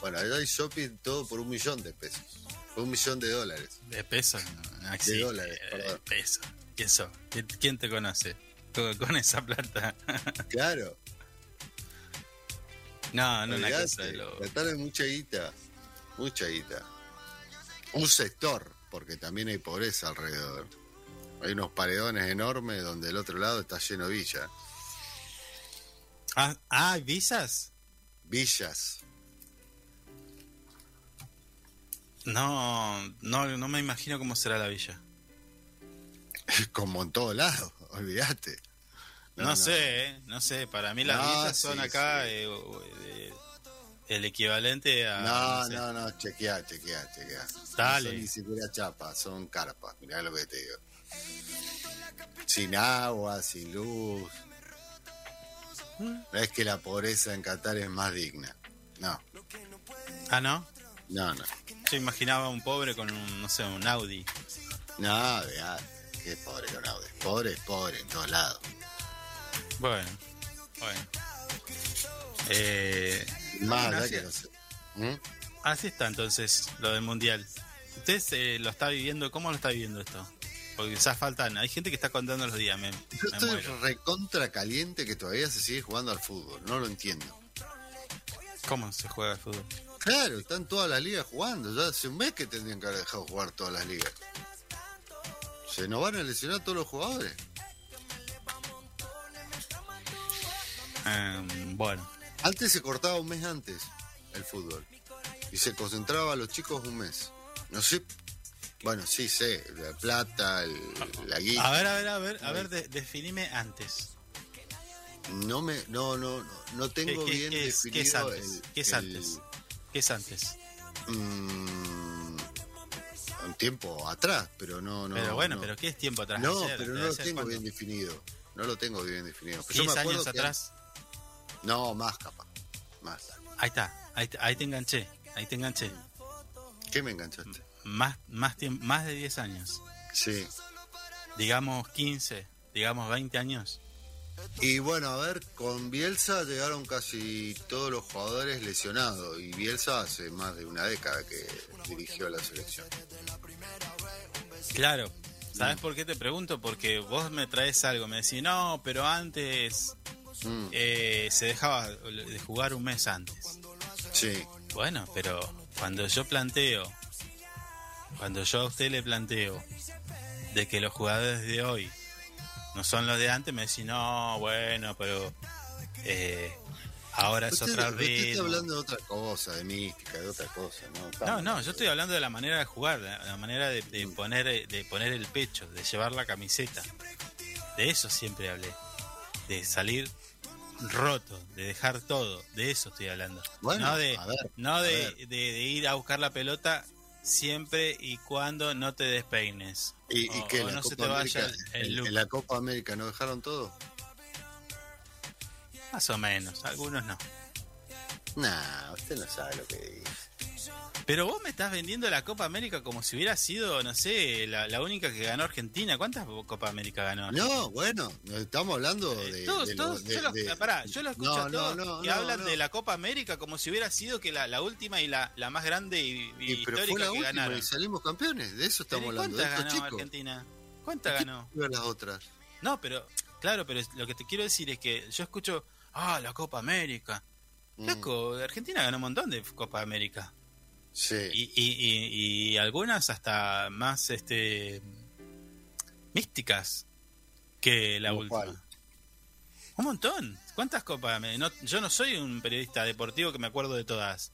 Bueno, allá hay shopping todo por un millón de pesos, un millón de dólares. De pesos. No existe, dólares, eh, perdón. peso. ¿Quién sos? ¿Quién, te conoce? Con, esa plata. Claro, no, no una olvidate, cosa de lo... Qatar es mucha guita, mucha guita. Un sector, porque también hay pobreza alrededor. Hay unos paredones enormes donde el otro lado está lleno de villas. Ah, ah, ¿hay visas? Villas. No, no, no me imagino cómo será la villa. Como en todos lados, olvídate. No, sé, ¿eh? no sé. Para mí las No, villas son sí, acá sí. eh, eh, el equivalente a... No, sé. no, no, chequea, chequea, chequea. Dale. Son ni siquiera chapas, son carpas, mirá lo que te digo. Sin agua, sin luz. No es que la pobreza en Qatar es más digna. No, Ah, ¿no? No, no. Yo imaginaba un pobre con un, no sé, un Audi. No, vea, qué pobre con Audi. Pobre es pobre en todos lados. Bueno, bueno. Eh, Más bueno, así, que no sé. ¿Mm? así está entonces lo del mundial. ¿Usted eh, lo está viviendo? ¿Cómo lo está viviendo esto? Porque quizás faltan. Hay gente que está contando los días. Me, Yo me estoy recontra caliente que todavía se sigue jugando al fútbol. No lo entiendo. ¿Cómo se juega el fútbol? Claro, están todas las ligas jugando. Ya hace un mes que tendrían que haber dejado jugar todas las ligas. Se nos van a lesionar todos los jugadores. Eh, bueno, Antes se cortaba un mes antes el fútbol. Y se concentraba a los chicos un mes. No sé. Bueno, sí sé. La plata, el- la guita. a ver, a ver, a ver, a ver, de- definime antes. No me, no, no, no, no ¿Qué, tengo qué- bien qué es, qué es definido antes? el- ¿Qué es el- antes? ¿Qué es antes? mm, un tiempo atrás, pero no, no. pero bueno, no. pero ¿qué es tiempo atrás? No, Ayer, pero ¿de no lo tengo bien definido. No lo tengo bien definido. Pero yo 10 me acuerdo años atrás. No, más capaz. Más. Ahí está, ahí, te- ahí te enganché, ahí te enganché. ¿Qué me enganchaste? Más, más, más de 10 años. Sí. Digamos 15, digamos 20 años. Y bueno, a ver, con Bielsa llegaron casi todos los jugadores lesionados. Y Bielsa hace más de una década que dirigió la selección. Claro. ¿Sabes por qué te pregunto? Porque vos me traes algo, me decís, no, pero antes Mm, eh, se dejaba de jugar un mes antes. sí. Bueno, pero cuando yo planteo, cuando yo a usted le planteo de que los jugadores de hoy no son los de antes, me decís, no, bueno, pero eh, ahora es otra usted está ritmo. hablando de otra cosa, de mística, de otra cosa. No, No, Estamos- no, yo estoy hablando de la manera de jugar, de la manera de, de Mm. poner de poner el pecho, de llevar la camiseta. De eso siempre hablé. De salir roto, de dejar todo, de eso estoy hablando. Bueno, no de, a ver, no a de, ver. de- de ir a buscar la pelota siempre y cuando no te despeines. ¿Y, y o La no se te vaya América, el, look. en la Copa América no dejaron todo? Más o menos, algunos no. Nah, usted no sabe lo que dice. Pero vos me estás vendiendo la Copa América como si hubiera sido, no sé, la, la única que ganó Argentina. ¿Cuántas Copa América ganó? No, bueno, estamos hablando de. Todos, de todos, de- yo, lo, de- pará, yo lo escucho No, a todos no, no, que hablan de la Copa América como si hubiera sido que la, la última y la, la más grande y, y Y, pero fue histórica la que última ganaron. y salimos campeones, de eso estamos ¿y hablando, ¿Cuántas ganó chicos. Argentina? ¿Cuántas ¿Qué ganó? las otras? No, pero, claro, pero lo que te quiero decir es que yo escucho, ah, la Copa América. Mm, Loco, Argentina ganó un montón de Copa América. Sí. Y, y, y, y algunas hasta más este místicas que la ¿Como última. Un montón. ¿Cuántas copas? No- yo no soy un periodista deportivo que me acuerdo de todas.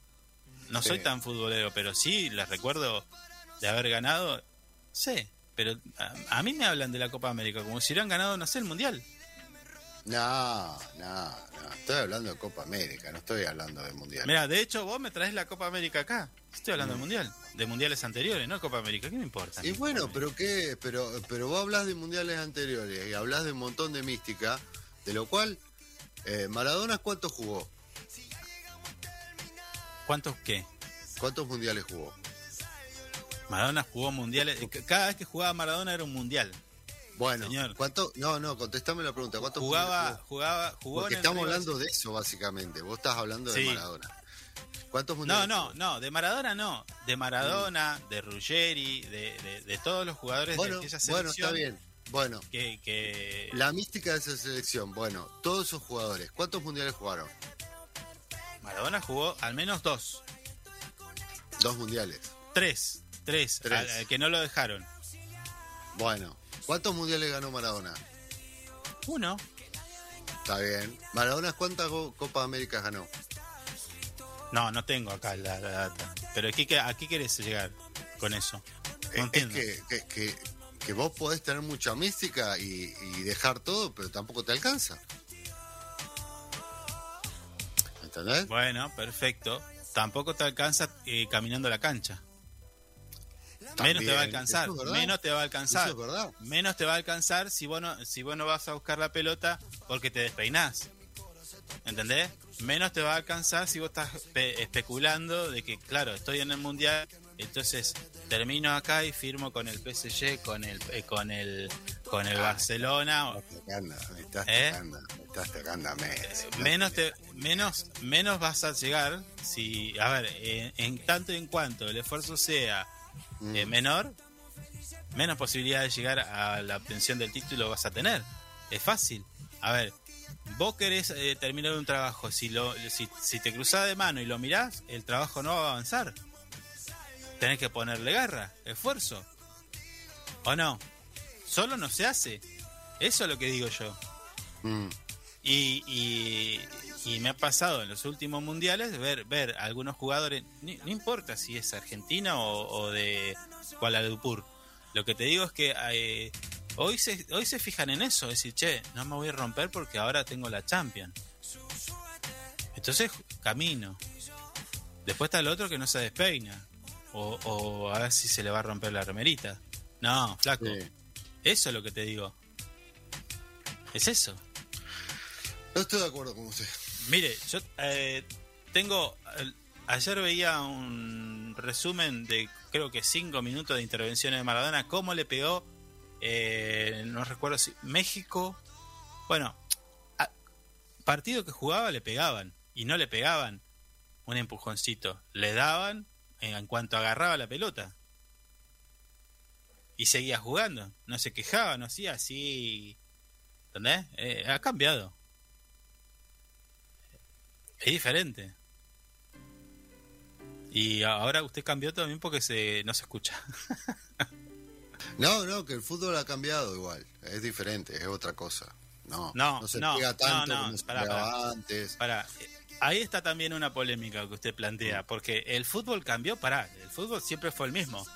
No soy tan futbolero, pero sí las recuerdo de haber ganado. Sí, pero a, a mí me hablan de la Copa América como si hubieran ganado, no sé, el Mundial. No, no, no. Estoy hablando de Copa América, no estoy hablando de Mundial. Mira, de hecho, vos me traes la Copa América acá. Estoy hablando del Mundial. De mundiales anteriores, no Copa América. ¿Qué me importa? Y bueno, pero qué, pero, pero vos hablas de mundiales anteriores y hablas de un montón de mística, de lo cual eh, Maradona cuánto jugó, ¿Cuántos qué? cuántos mundiales jugó. Maradona jugó mundiales. Cada vez que jugaba Maradona era un mundial. Bueno, Señor. ¿cuánto? No, no, contestame la pregunta. ¿Cuántos Jugaba, jugó? jugaba, jugó Porque en el estamos River- hablando de eso básicamente. Vos estás hablando Sí. de Maradona. ¿Cuántos No, mundiales? no, jugó? no, de Maradona no. De Maradona, de Ruggeri, de, de, de todos los jugadores Bueno, de bueno, selección. está bien. Bueno, Que, que la mística de esa selección. Bueno, todos esos jugadores, ¿cuántos mundiales jugaron? Maradona jugó al menos dos. Dos mundiales. Tres. Tres. Tres. que no lo dejaron. Bueno, ¿cuántos mundiales ganó Maradona? Uno. Está bien. Maradona, ¿cuántas go- Copa América ganó? No, no tengo acá la, la data. Pero aquí, ¿a qué querés llegar con eso? Es- No Eh, es entiendo. que, que, que, que vos podés tener mucha mística y, y dejar todo, pero tampoco te alcanza. ¿Entendés? Bueno, perfecto. Tampoco te alcanza eh, caminando la cancha. Menos te va a alcanzar. es. Menos te va a alcanzar. Eso es verdad. Menos te va a alcanzar si vos no, si vos no vas a buscar la pelota porque te despeinás. ¿Entendés? Menos te va a alcanzar si vos estás pe- especulando de que, claro, estoy en el mundial, entonces termino acá y firmo con el PSG, con el eh, con el con el Barcelona. Me estás tocando, me estás ¿Eh? tocando, me estás tocando. Menos te, menos menos vas a llegar si, a ver, en, en tanto y en cuanto el esfuerzo sea Mm. eh, menor, menos posibilidad de llegar a la obtención del título vas a tener. Es fácil. A ver, vos querés eh, terminar un trabajo, si, lo, si, si te cruzás de mano y lo mirás, el trabajo no va a avanzar. Tenés que ponerle garra, esfuerzo. ¿O no? Solo no se hace. Eso es lo que digo yo. Mm. Y, y, y me ha pasado en los últimos mundiales ver ver a algunos jugadores, no importa si es Argentina o, o de Kuala Lumpur. Lo que te digo es que eh, hoy se hoy se fijan en eso, es decir, che, no me voy a romper porque ahora tengo la Champions. Entonces camino. Después está el otro que no se despeina. O, o a ver si se le va a romper la remerita. No, flaco. Sí. Eso es lo que te digo. Es eso. No estoy de acuerdo con usted. Mire, yo eh, tengo. ayer veía un resumen de creo que cinco minutos de intervenciones de Maradona. ¿Cómo le pegó? eh, no recuerdo si. México. Bueno, partido que jugaba le pegaban. Y no le pegaban un empujoncito. Le daban en, en cuanto agarraba la pelota. Y seguía jugando. No se quejaba, no hacía así. ¿Entendés? Eh, ha cambiado. Es diferente. Y ahora usted cambió también porque se no se escucha. No, no, que el fútbol ha cambiado igual. Es diferente, es otra cosa. No, No, se no, pega tanto no, como se pará, pegaba pará. antes. Para, ahí está también una polémica que usted plantea, porque el fútbol cambió, para, el fútbol siempre fue el mismo.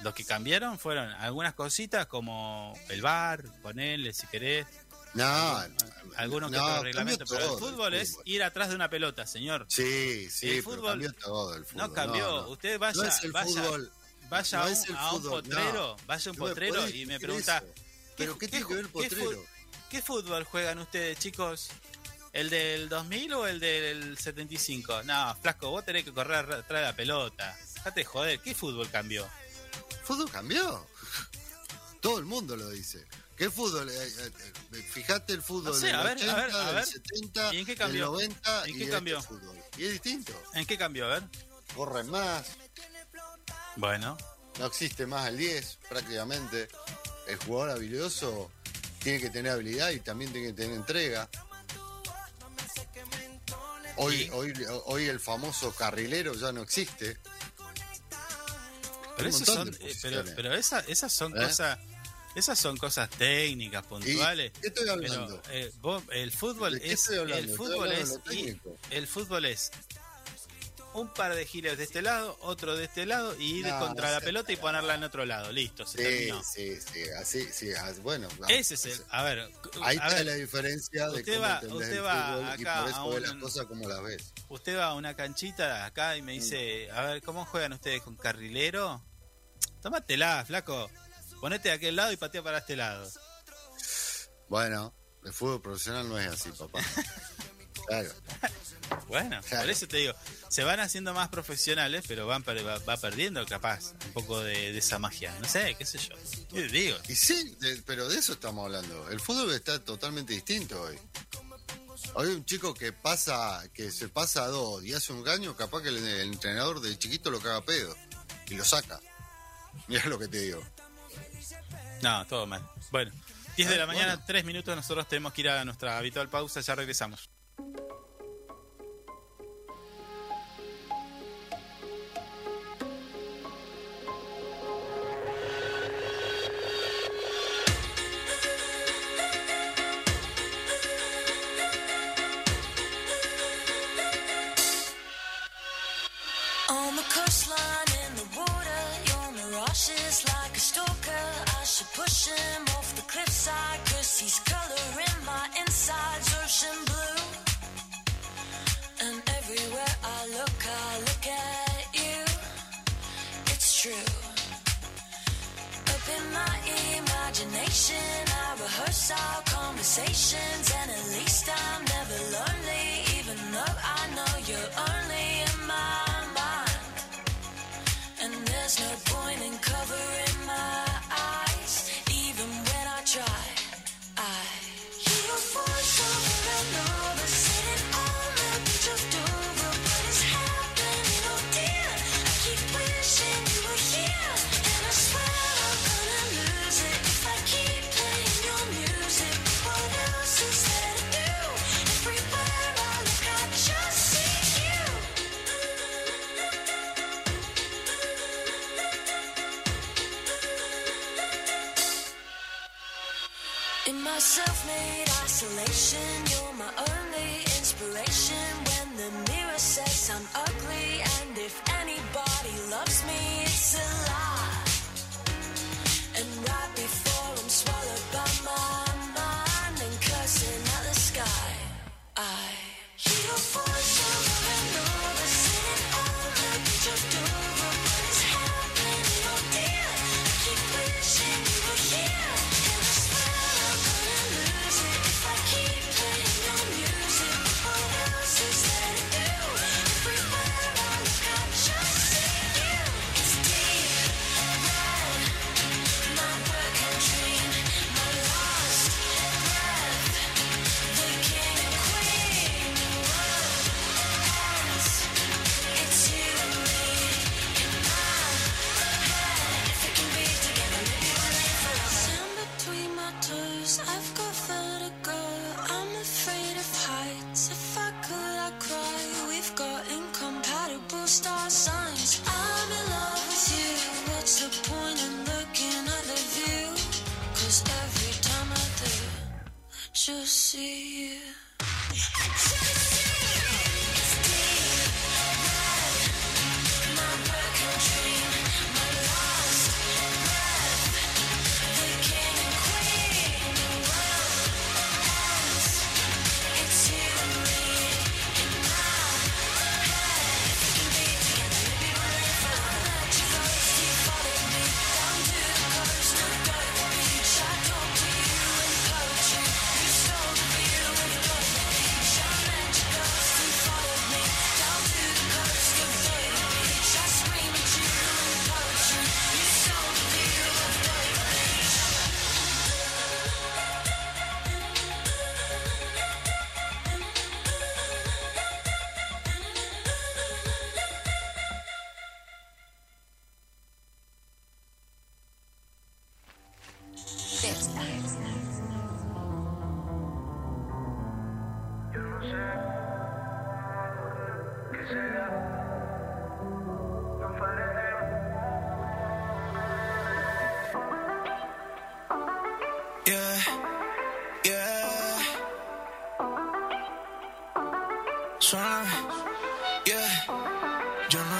Lo que cambiaron fueron algunas cositas como el bar, ponerle si querés, No, algunos que no, otros cambió reglamentos, pero el fútbol es ir atrás de una pelota, señor. Sí, sí, El fútbol cambió todo el fútbol. No cambió, usted vaya, No es el vaya, fútbol. vaya no a, un, es el a un fútbol, potrero, vaya a un potrero y me pregunta, eso. ¿Pero qué tiene que ver el qué potrero? ¿Qué fútbol juegan ustedes, chicos? ¿El del 2000 o el del 75? No, flasco, vos tenés que correr atrás de la pelota. Date de joder, ¿qué fútbol cambió? ¿Fútbol cambió? Todo el mundo lo dice. ¿Qué fútbol? Eh, eh, eh, fíjate el fútbol No sé, del a ver, a 80, ver, a del ver. 70, ¿Y en qué cambió? del 90 ¿En y qué cambió? este fútbol. Y es distinto. ¿En qué cambió? A ver. Corren más, Bueno, no existe más el 10 prácticamente. El jugador habilidoso tiene que tener habilidad y también tiene que tener entrega. Hoy, ¿Y? hoy, hoy el famoso carrilero ya no existe. pero, son, eh, pero, posiciones. pero esa- esas son ¿Eh? cosas Esas son cosas técnicas, puntuales. ¿Qué estoy hablando? Pero, eh, vos- el fútbol ¿De qué es el fútbol es y- el fútbol es un par de giles de este lado, otro de este lado y ir No, contra no la pelota y ponerla en otro lado. Listo, se Sí, terminó. sí, sí, así, sí, as- bueno. Ese es el, a ver, Ahí a está ver, la diferencia de usted cómo va- usted va y acá por eso a un- las cosas como las ves. usted va a una canchita acá y me Mm. dice, a ver, ¿cómo juegan ustedes con carrilero? Tómatela, flaco. Ponete de aquel lado y patea para este lado. Bueno, el fútbol profesional no es así, papá. Claro. Bueno, Claro. por eso te digo, se van haciendo más profesionales, pero van va, va perdiendo capaz un poco de, de esa magia. No sé, qué sé yo. Yo digo, Y sí, de- pero de eso estamos hablando. El fútbol está totalmente distinto hoy. Hoy un chico que pasa, que se pasa a dos y hace un caño, capaz que el, el entrenador del chiquito lo caga pedo y lo saca. Mira lo que te digo. No, todo mal. Bueno, 10 de la mañana, bueno. 3 minutos, nosotros tenemos que ir a nuestra habitual pausa, ya regresamos. On the coastline in the water, your mirage is like a stalker. Should push him off the cliffside, cause he's coloring my insides ocean blue. And everywhere I look, I look at you. It's true. Up in my imagination, I rehearse our conversations, and at least I'm isolation,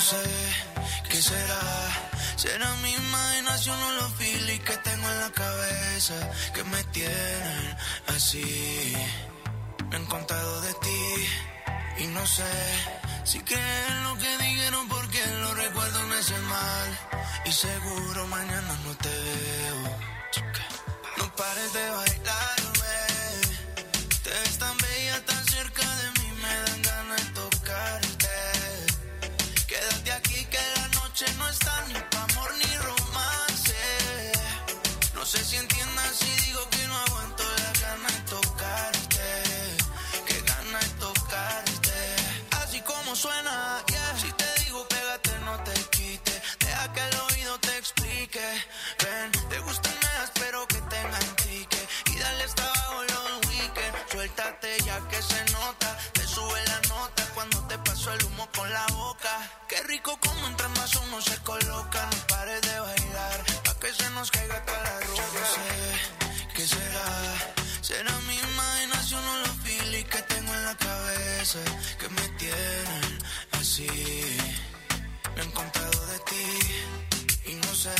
no sé qué será. Será mi imaginación o los feelings que tengo en la cabeza que me tienen así. Me han contado de ti y no sé si creen lo que dijeron porque los recuerdos me hacen mal. Y seguro mañana no te veo. No pares de bailarme. Con la boca. Qué rico como entre más uno se coloca. No pares de bailar. Pa' que se nos caiga toda la ropa. No sé qué será. Será mi imaginación o los feelings que tengo en la cabeza que me tienen así. Me han contado de ti y no sé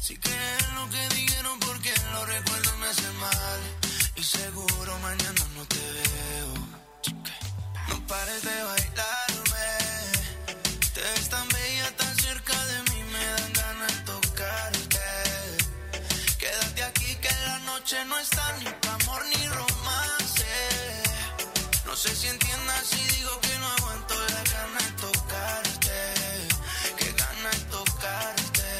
si creen lo que dijeron porque los recuerdos me hacen mal. Y seguro mañana no te veo. No pares de bailarme. Te ves tan bella, tan cerca de mí, me dan ganas de tocarte. Quédate aquí que la noche no está ni amor ni romance. No sé si entiendas si digo que no aguanto la gana de tocarte. Que gana de tocarte.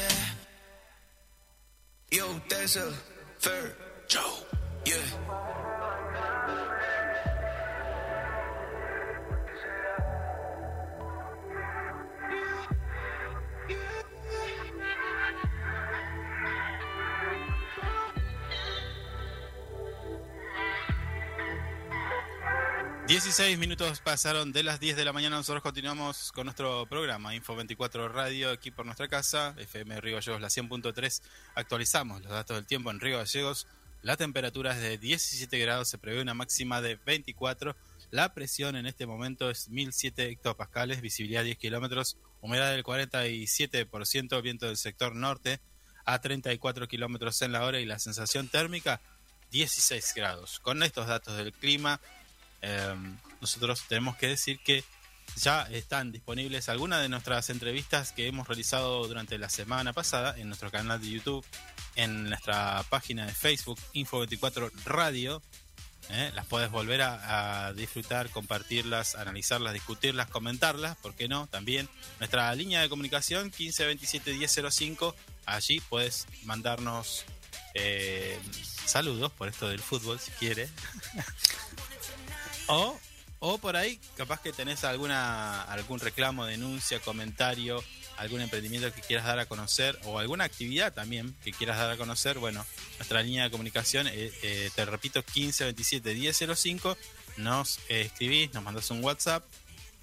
Yo, there's a fair Joe. Yeah. 16 minutos pasaron de las 10 de la mañana. Nosotros continuamos con nuestro programa Info 24 Radio aquí por nuestra casa, FM Río Gallegos, la 100.3. Actualizamos los datos del tiempo en Río Gallegos. La temperatura es de 17 grados, se prevé una máxima de 24. La presión en este momento es 1007 hectopascales, visibilidad 10 kilómetros, humedad del 47%, viento del sector norte a 34 kilómetros en la hora y la sensación térmica 16 grados. Con estos datos del clima, eh, nosotros tenemos que decir que ya están disponibles algunas de nuestras entrevistas que hemos realizado durante la semana pasada en nuestro canal de YouTube, en nuestra página de Facebook, Info24 Radio. ¿eh? Las puedes volver a, disfrutar, compartirlas, analizarlas, discutirlas, comentarlas, ¿por qué no? También nuestra línea de comunicación 1527 1005. Allí puedes mandarnos eh, saludos por esto del fútbol si quiere. o, o por ahí, capaz que tenés alguna algún reclamo, denuncia, comentario, algún emprendimiento que quieras dar a conocer o alguna actividad también que quieras dar a conocer. Bueno, nuestra línea de comunicación, eh, eh, te repito, 1527 1005. Nos eh, escribís, nos mandas un WhatsApp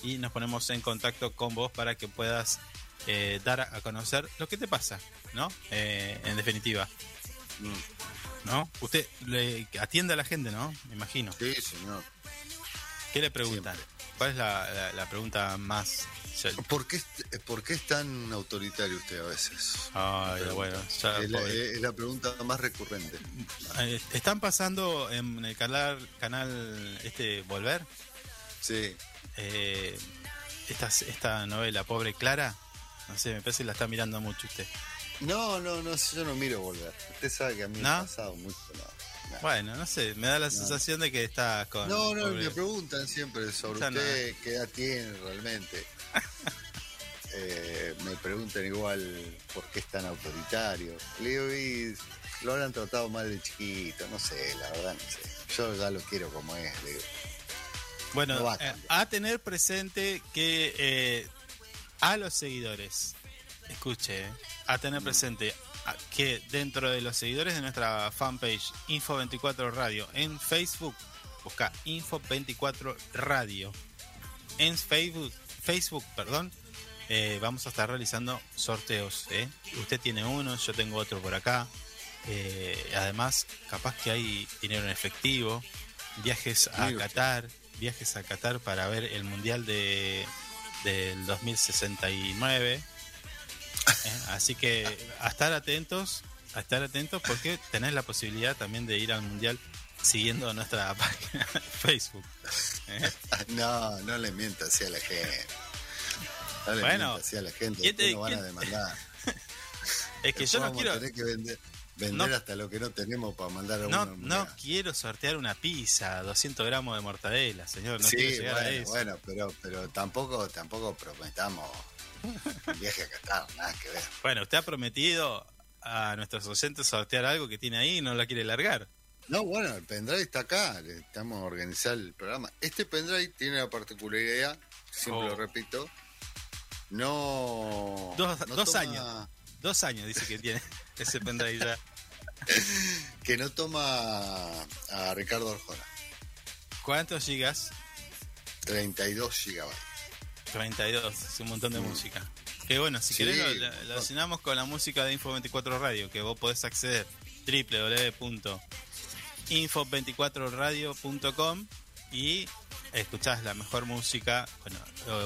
y nos ponemos en contacto con vos para que puedas eh, dar a conocer lo que te pasa, ¿no? Eh, en definitiva. ¿No? Usted le atiende a la gente, ¿no? Me imagino. Sí, señor. ¿Qué le preguntan? ¿Cuál es la, la- la pregunta más... ¿Por qué, es- ¿Por qué es tan autoritario usted a veces? Ay, bueno, ya, es, la, es la pregunta más recurrente. Eh, ¿Están pasando en el canal, canal este Volver? Sí. Eh, esta, esta novela, Pobre Clara, no sé, me parece que la está mirando mucho usted. No, no, no, yo no miro volver. Usted sabe que a mí me ha pasado mucho. No, Bueno, no sé, me da la sensación de que está con... no, no, me preguntan siempre sobre Ya no. usted, qué edad tiene realmente. Eh, me preguntan igual por qué es tan autoritario. Le digo, y lo habrán tratado mal de chiquito, no sé, la verdad no sé. Yo ya lo quiero como es, digo. Bueno, No va a eh, a tener presente que eh, a los seguidores, escuche, eh, a tener presente a- que dentro de los seguidores de nuestra fanpage Info24 Radio en Facebook, busca Info24 Radio. En Facebook, Facebook, perdón, eh, vamos a estar realizando sorteos. ¿eh? Usted tiene uno, yo tengo otro por acá. Eh, además, capaz que hay dinero en efectivo, viajes a. Qatar, viajes a Qatar para ver el mundial de del 2069. ¿Eh? Así que a estar atentos, a estar atentos porque tenés la posibilidad también de ir al mundial siguiendo nuestra página de Facebook. ¿eh? No, no le mientas así a la gente. No le Bueno, mientas así a la gente. ¿quién te- nos van a demandar. Es que yo no a quiero, tener que vender, vender No. hasta lo que no tenemos para mandar a no, no quiero sortear una pizza, 200 gramos de mortadela, señor. No sí, quiero llegar a bueno, eso. bueno, pero, pero tampoco, tampoco prometamos viaje a Qatar, nada que ver. Bueno, usted ha prometido a nuestros oyentes sortear algo que tiene ahí y no la quiere largar. No, bueno, el pendrive está acá, estamos a organizar el programa. Este pendrive tiene la particularidad, siempre Oh. lo repito, no... Dos- no dos toma- años. Dos años dice que tiene ese pendrive ya. Que no toma a Ricardo Arjona, ¿Cuántos gigas? 32 gigabytes. 32, es un montón de música. Que bueno, si Mm. Sí, querés lo, con la música de Info24 Radio, que vos podés acceder www.info24radio.com y escuchás la mejor música. Bueno,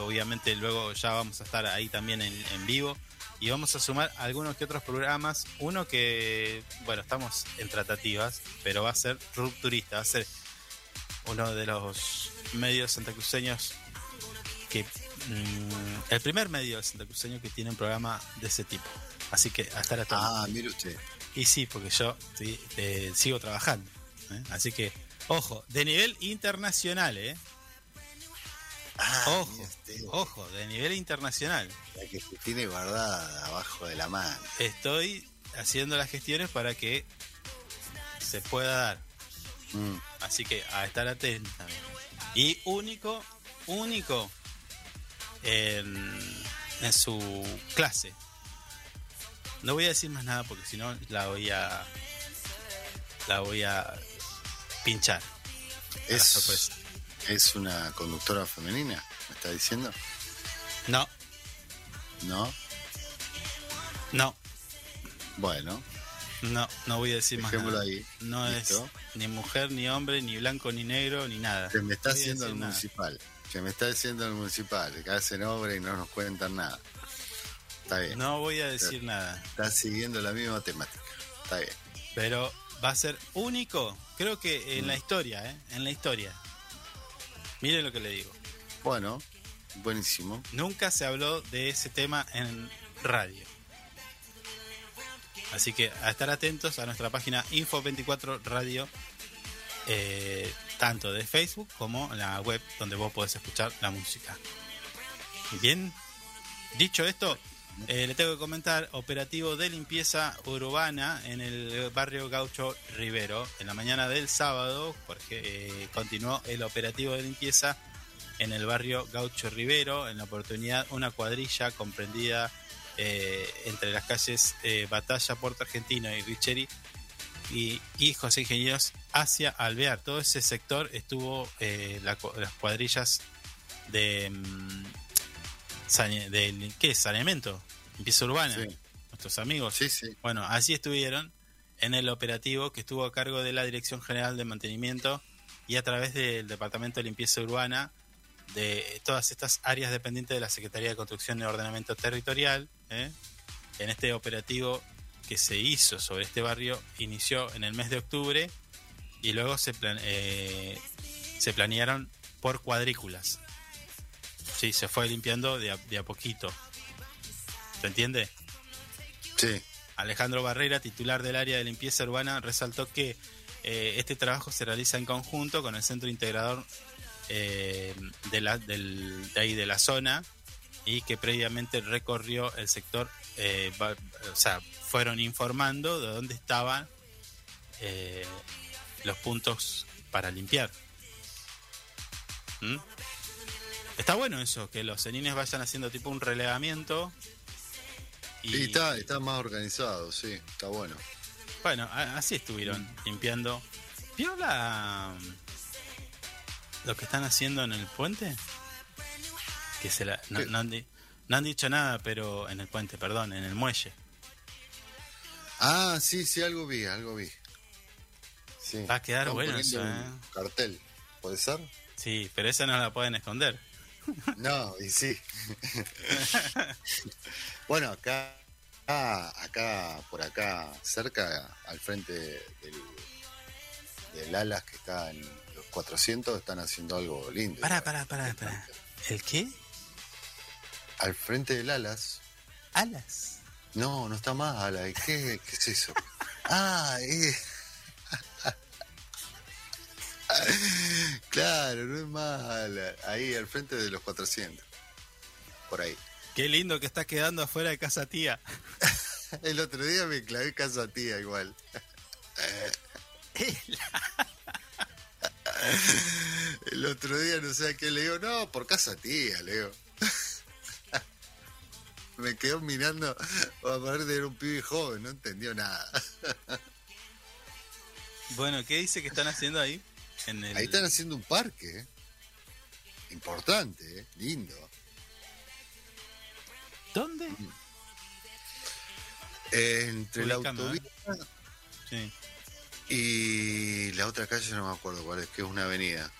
obviamente luego ya vamos a estar ahí también en, en vivo y vamos a sumar algunos que otros programas. Uno que, bueno, estamos en tratativas, pero va a ser rupturista, va a ser uno de los medios santacruceños que mm, el primer medio santacruceño que tiene un programa de ese tipo. Así que a estar atento. Ah, mire usted. Y sí, porque yo eh, sigo trabajando. ¿eh? Así que, ojo, de nivel internacional, ¿eh? Ah, Ojo, ojo, de nivel internacional. la que se tiene guardada abajo de la mano. Estoy haciendo las gestiones para que se pueda dar. Mm. Así que a estar atento. Y único, único en, en su clase. No voy a decir más nada porque si no la voy a la voy a pinchar. a. Es, es una conductora femenina, ¿me está diciendo? No, ¿No? no, Bueno, no, no voy a decir más nada. ahí. No Listo. es ni mujer, ni hombre, ni blanco, ni negro, ni nada. se me está No haciendo el nada. municipal. Se me está haciendo el municipal, que hacen obra y no nos cuentan nada. Está bien. No voy a decir nada. Está siguiendo la misma temática. Está bien. Pero va a ser único, creo que en Mm. la historia, ¿eh? En la historia. Miren lo que le digo. Bueno, buenísimo. Nunca se habló de ese tema en radio. Así que a estar atentos a nuestra página Info24 Radio, eh, tanto de Facebook como la web donde vos podés escuchar la música. Bien, dicho esto, eh, le tengo que comentar operativo de limpieza urbana en el barrio Gaucho Rivero. En la mañana del sábado, porque eh, continuó el operativo de limpieza en el barrio Gaucho Rivero. En la oportunidad, una cuadrilla comprendida eh, entre las calles eh, Batalla, Puerto Argentino y Richeri y, y José Ingenieros hacia Alvear. Todo ese sector estuvo eh, la las cuadrillas de, mm, de ¿qué es? saneamiento, limpieza urbana, Sí. nuestros amigos. Sí, sí. Bueno, así estuvieron en el operativo que estuvo a cargo de la Dirección General de Mantenimiento y a través del Departamento de Limpieza Urbana de todas estas áreas dependientes de la Secretaría de Construcción y Ordenamiento Territorial. ¿eh? En este operativo que se hizo sobre este barrio inició en el mes de octubre y luego se, plan- eh, se planearon por cuadrículas. Sí, se fue limpiando de a, de a poquito. ¿Se entiende? Sí. Alejandro Barrera, titular del área de limpieza urbana, resaltó que eh, este trabajo se realiza en conjunto con el centro integrador eh, de, la, del- de ahí de la zona y que previamente recorrió el sector, eh, va- o sea, fueron informando de dónde estaban eh, los puntos para limpiar. ¿Mm? Está bueno eso, que los cenines vayan haciendo tipo un relevamiento. Y, está, está más organizado, sí, está bueno. Bueno, así estuvieron limpiando. ¿Vio la, lo que están haciendo en el puente? Que se la, no, no han, di- no han dicho nada, pero en el puente, perdón, en el muelle. Ah, sí, sí, algo vi, algo vi. Sí. Va a quedar Están bueno eso, un ¿eh? Cartel, ¿puede ser? Sí, pero esa no la pueden esconder. No, y sí. bueno, acá, acá, acá, por acá, cerca, al frente del, del Alas que está en los 400, están haciendo algo lindo. Pará, pará, pará, pará. ¿El qué? Al frente del Alas, Alas. No, no está más Alas. ¿Qué, qué es eso? ah, eh. claro, no es más Alas. Ahí, al frente de los 400. Por ahí. Qué lindo que está quedando afuera de casa tía. El otro día me clavé casa tía igual. El otro día no sé a qué le digo, no, por casa tía, le digo. Me quedó mirando, a parecer de un pibe joven, no entendió nada. Bueno, ¿qué dice que están haciendo ahí? En el... Ahí están haciendo un parque, ¿eh? importante, ¿eh? lindo. ¿Dónde? Eh, entre la ¿eh? autovía Sí. y la otra calle no me acuerdo cuál es, que es una avenida.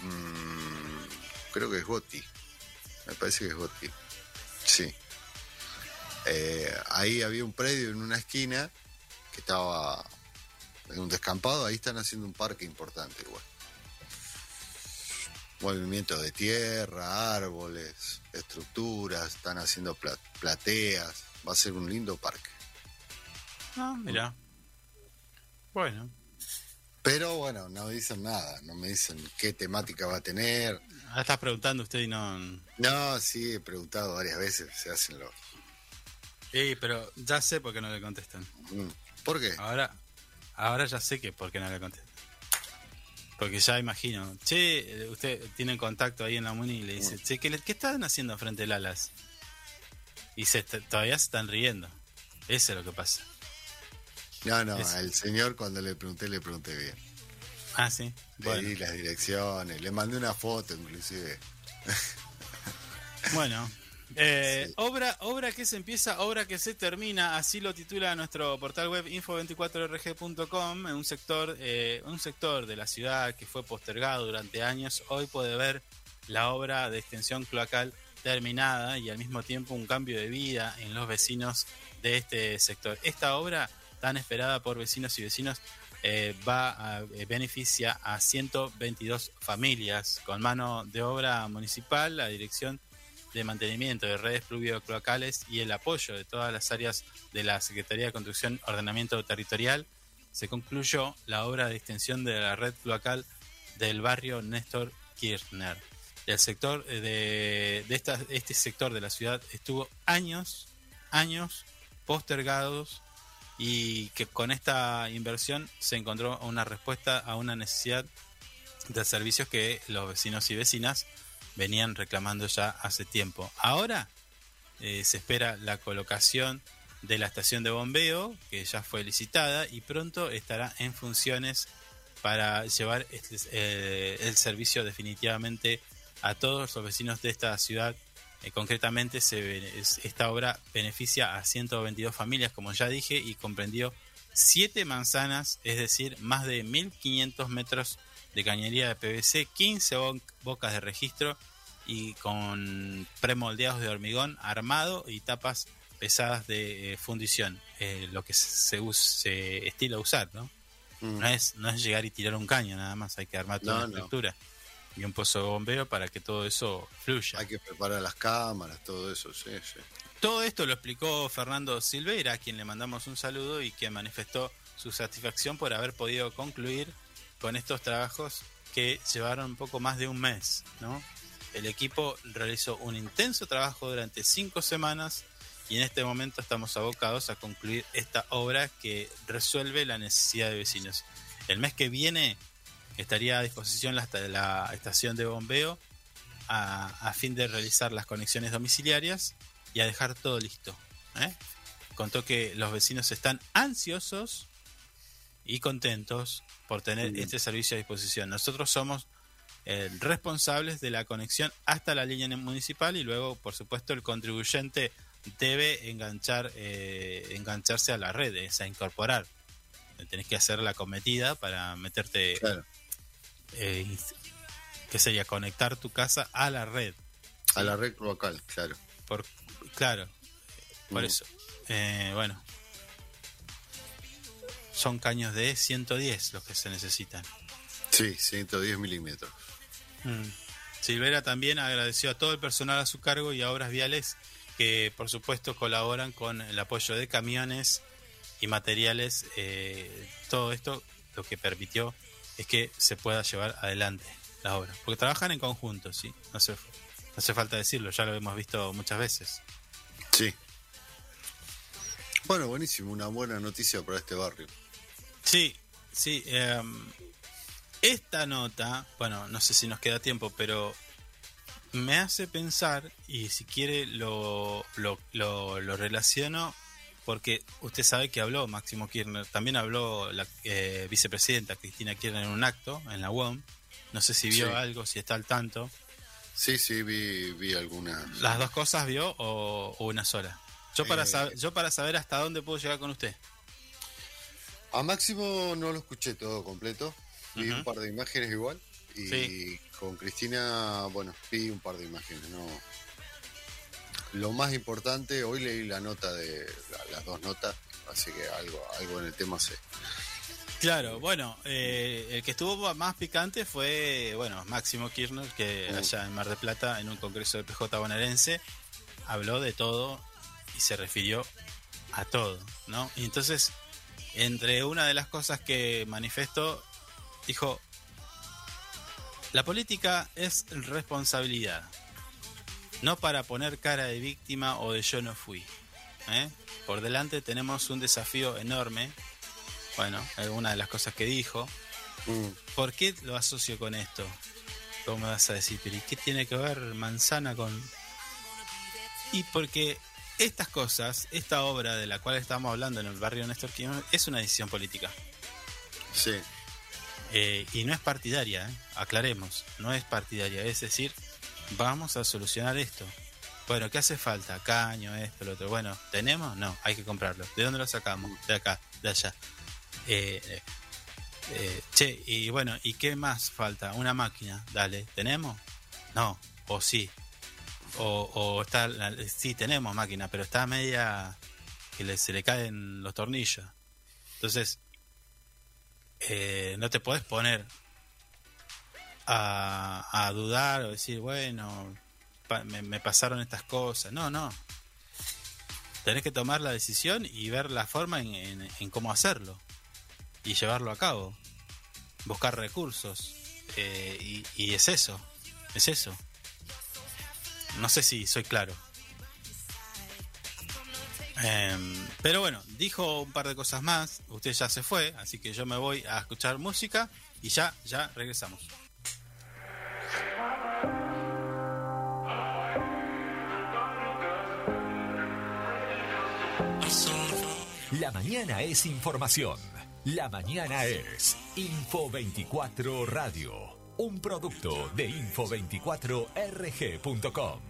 Mm, creo que es Gotti. Me parece que es Gotti. Sí. Eh, ahí había un predio en una esquina que estaba en un descampado. Ahí están haciendo un parque importante igual. Movimiento de tierra, árboles, estructuras, están haciendo pla- plateas. Va a ser un lindo parque. Ah, mira. Bueno. Pero bueno, no dicen nada, no me dicen qué temática va a tener. Ahora estás preguntando usted y no... No, sí, he preguntado varias veces, se hacen los... Sí, pero ya sé por qué no le contestan. Mm. ¿Por qué? Ahora, ahora ya sé que por qué no le contestan. Porque ya imagino. Che, eh, usted tiene contacto ahí en la MUNI y le dice, che, ¿qué, le- qué están haciendo frente al Alas? Y se, todavía se están riendo. Eso es lo que pasa. No, no, al señor cuando le pregunté, le pregunté bien. Ah, sí. Bueno, di las direcciones, le mandé una foto inclusive. bueno. Eh, Sí. obra, obra que se empieza, obra que se termina, así lo titula nuestro portal web info24rg.com, en un sector, eh, un sector de la ciudad que fue postergado durante años, hoy puede ver la obra de extensión cloacal terminada y al mismo tiempo un cambio de vida en los vecinos de este sector. Esta obra, tan esperada por vecinos y vecinos, eh, va eh, beneficia a 122 familias con mano de obra municipal, la dirección de mantenimiento de redes pluvio-cloacales y el apoyo de todas las áreas de la Secretaría de Construcción Ordenamiento Territorial, se concluyó la obra de extensión de la red cloacal del barrio Néstor Kirchner. El sector eh, de, este sector de la ciudad estuvo años, años postergados y que con esta inversión se encontró una respuesta a una necesidad de servicios que los vecinos y vecinas venían reclamando ya hace tiempo. Ahora eh, se espera la colocación de la estación de bombeo, que ya fue licitada y pronto estará en funciones para llevar este- eh, el servicio definitivamente a todos los vecinos de esta ciudad. Eh, concretamente, se, es- esta obra beneficia a 122 familias, como ya dije, y comprendió 7 manzanas, es decir, más de 1.500 metros de cañería de PVC, 15 bo- bocas de registro y con premoldeados de hormigón armado y tapas pesadas de eh, fundición, eh, lo que se, se estila usar, ¿no? Mm. No es, no es llegar y tirar un caño nada más, hay que armar toda No, una no. estructura y un pozo de bombeo para que todo eso fluya. Hay que preparar las cámaras, todo eso, sí, sí. Todo esto lo explicó Fernando Silveira, a quien le mandamos un saludo y que manifestó su satisfacción por haber podido concluir con estos trabajos que llevaron un poco más de un mes. ¿no? El equipo realizó un intenso trabajo durante cinco semanas y en este momento estamos abocados a concluir esta obra que resuelve la necesidad de vecinos. El mes que viene estaría a disposición la, la estación de bombeo a, a fin de realizar las conexiones domiciliarias y a dejar todo listo. ¿eh? Contó que los vecinos están ansiosos y contentos por tener este servicio a disposición. Nosotros somos eh, responsables de la conexión hasta la línea municipal y luego, por supuesto, el contribuyente debe enganchar, eh, engancharse a la red, es a incorporar. Tenés que hacer la cometida para meterte Claro. Eh, que sería conectar tu casa a la red. A la red local, claro. Por, claro, por Mm. eso. Eh, bueno, son caños de 110 los que se necesitan. Sí, 110 milímetros. Mm. Silvera también agradeció a todo el personal a su cargo y a Obras Viales que por supuesto colaboran con el apoyo de camiones y materiales. eh, todo esto lo que permitió es que se pueda llevar adelante la obra. Porque trabajan en conjunto, ¿sí? No hace, no hace falta decirlo, ya lo hemos visto muchas veces. Sí. Bueno, buenísimo, una buena noticia para este barrio. Sí, sí. em, esta nota, bueno, no sé si nos queda tiempo, pero me hace pensar, y si quiere lo, lo, lo, lo relaciono, porque usted sabe que habló Máximo Kirchner, también habló la eh, vicepresidenta Cristina Kirchner en un acto en la UOM. No sé si vio Sí. algo, si está al tanto. Sí, sí, vi, vi algunas. ¿Las dos cosas vio o, o una sola? Yo para, Eh, sab- yo para saber hasta dónde puedo llegar con usted. A Máximo no lo escuché todo completo. Vi un par de imágenes igual. Y Sí. con Cristina, bueno, vi un par de imágenes. No. Lo más importante, hoy leí la nota de la- las dos notas, así que algo, algo en el tema sé. Claro, bueno, eh, el que estuvo más picante fue, bueno, Máximo Kirchner, que Mm. allá en Mar del Plata, en un congreso de PJ bonaerense, habló de todo y se refirió a todo, ¿no? Y entonces, entre una de las cosas que manifestó, dijo, la política es responsabilidad, no para poner cara de víctima o de yo no fui. ¿eh? Por delante tenemos un desafío enorme bueno, es una de las cosas que dijo. Mm, ¿Por qué lo asocio con esto? ¿Cómo me vas a decir? ¿Pero y qué tiene que ver manzana con...? Y porque estas cosas, esta obra de la cual estamos hablando en el barrio Néstor Kirchner, es una decisión política. sí, Eh, y no es partidaria, ¿eh? aclaremos, no es partidaria, es decir, vamos a solucionar esto. Bueno, ¿qué hace falta? Caño, esto, lo otro. Bueno, ¿tenemos? No, hay que comprarlo. ¿De dónde lo sacamos? De acá, de allá. Eh, eh, eh, che, y bueno, ¿y qué más falta? Una máquina, dale, ¿tenemos? No, o sí. O, está, sí, tenemos máquina, pero está media que le- se le caen los tornillos. Entonces, no te podés poner a, dudar o decir, bueno, pa- me, pasaron estas cosas. No, no. Tenés que tomar la decisión y ver la forma en, en- en cómo hacerlo y llevarlo a cabo. Buscar recursos. eh, y, y es eso. Es eso. No sé si soy claro. Em, pero bueno, dijo un par de cosas más. Usted ya se fue, así que yo me voy a escuchar música y ya, ya regresamos. La mañana es información. La mañana es Info 24 Radio. Un producto de info24rg.com.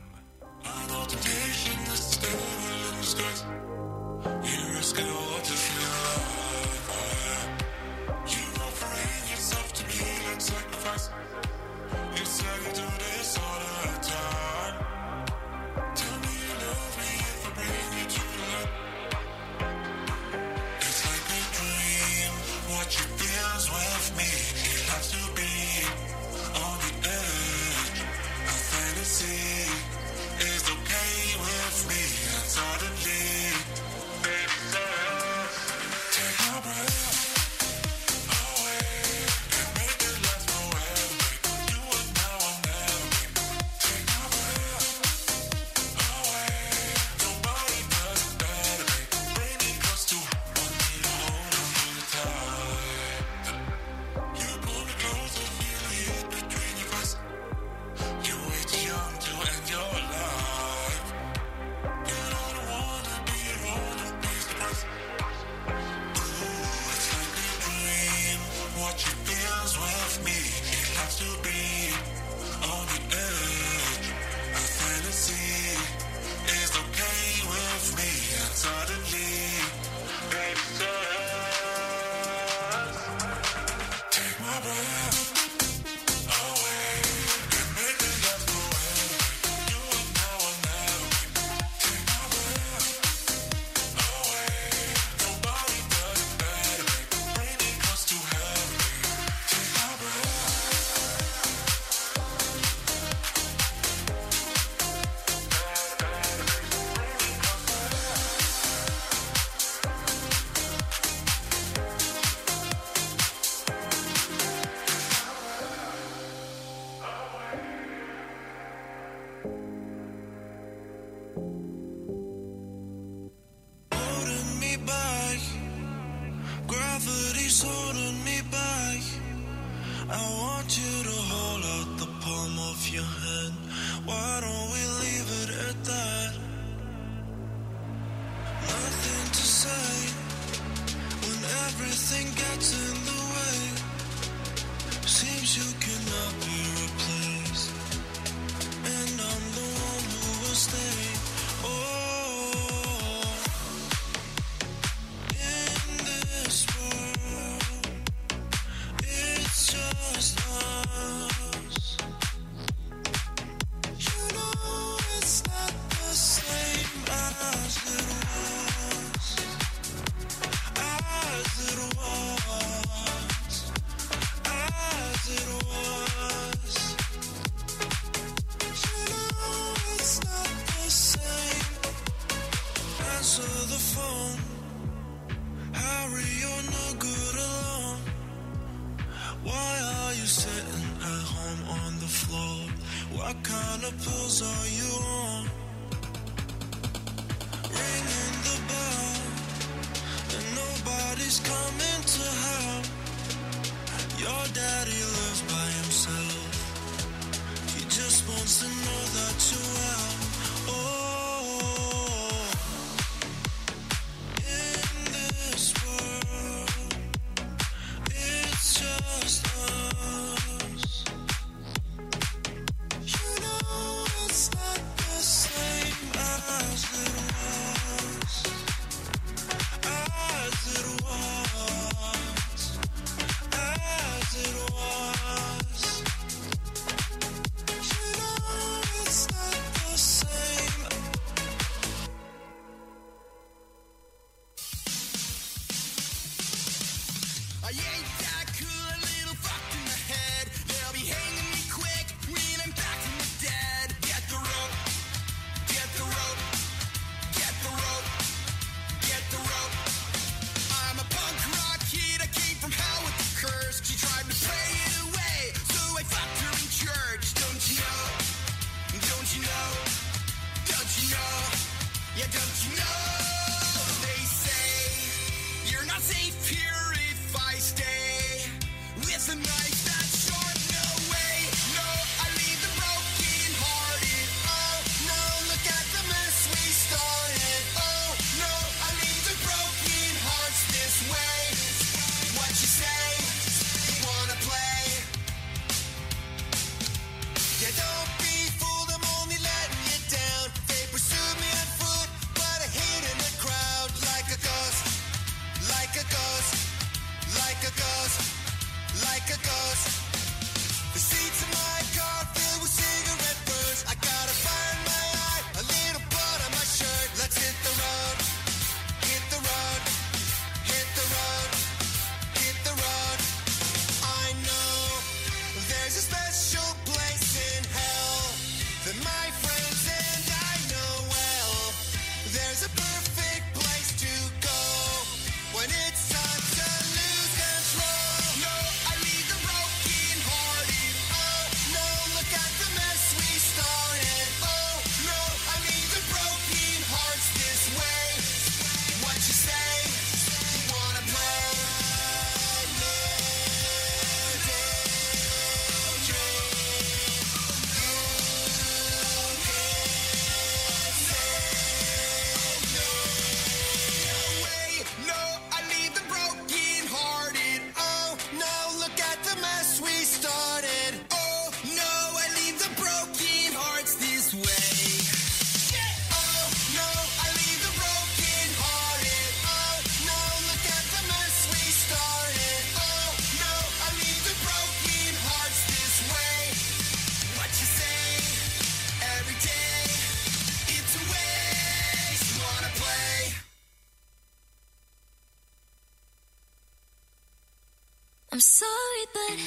I'm sorry, but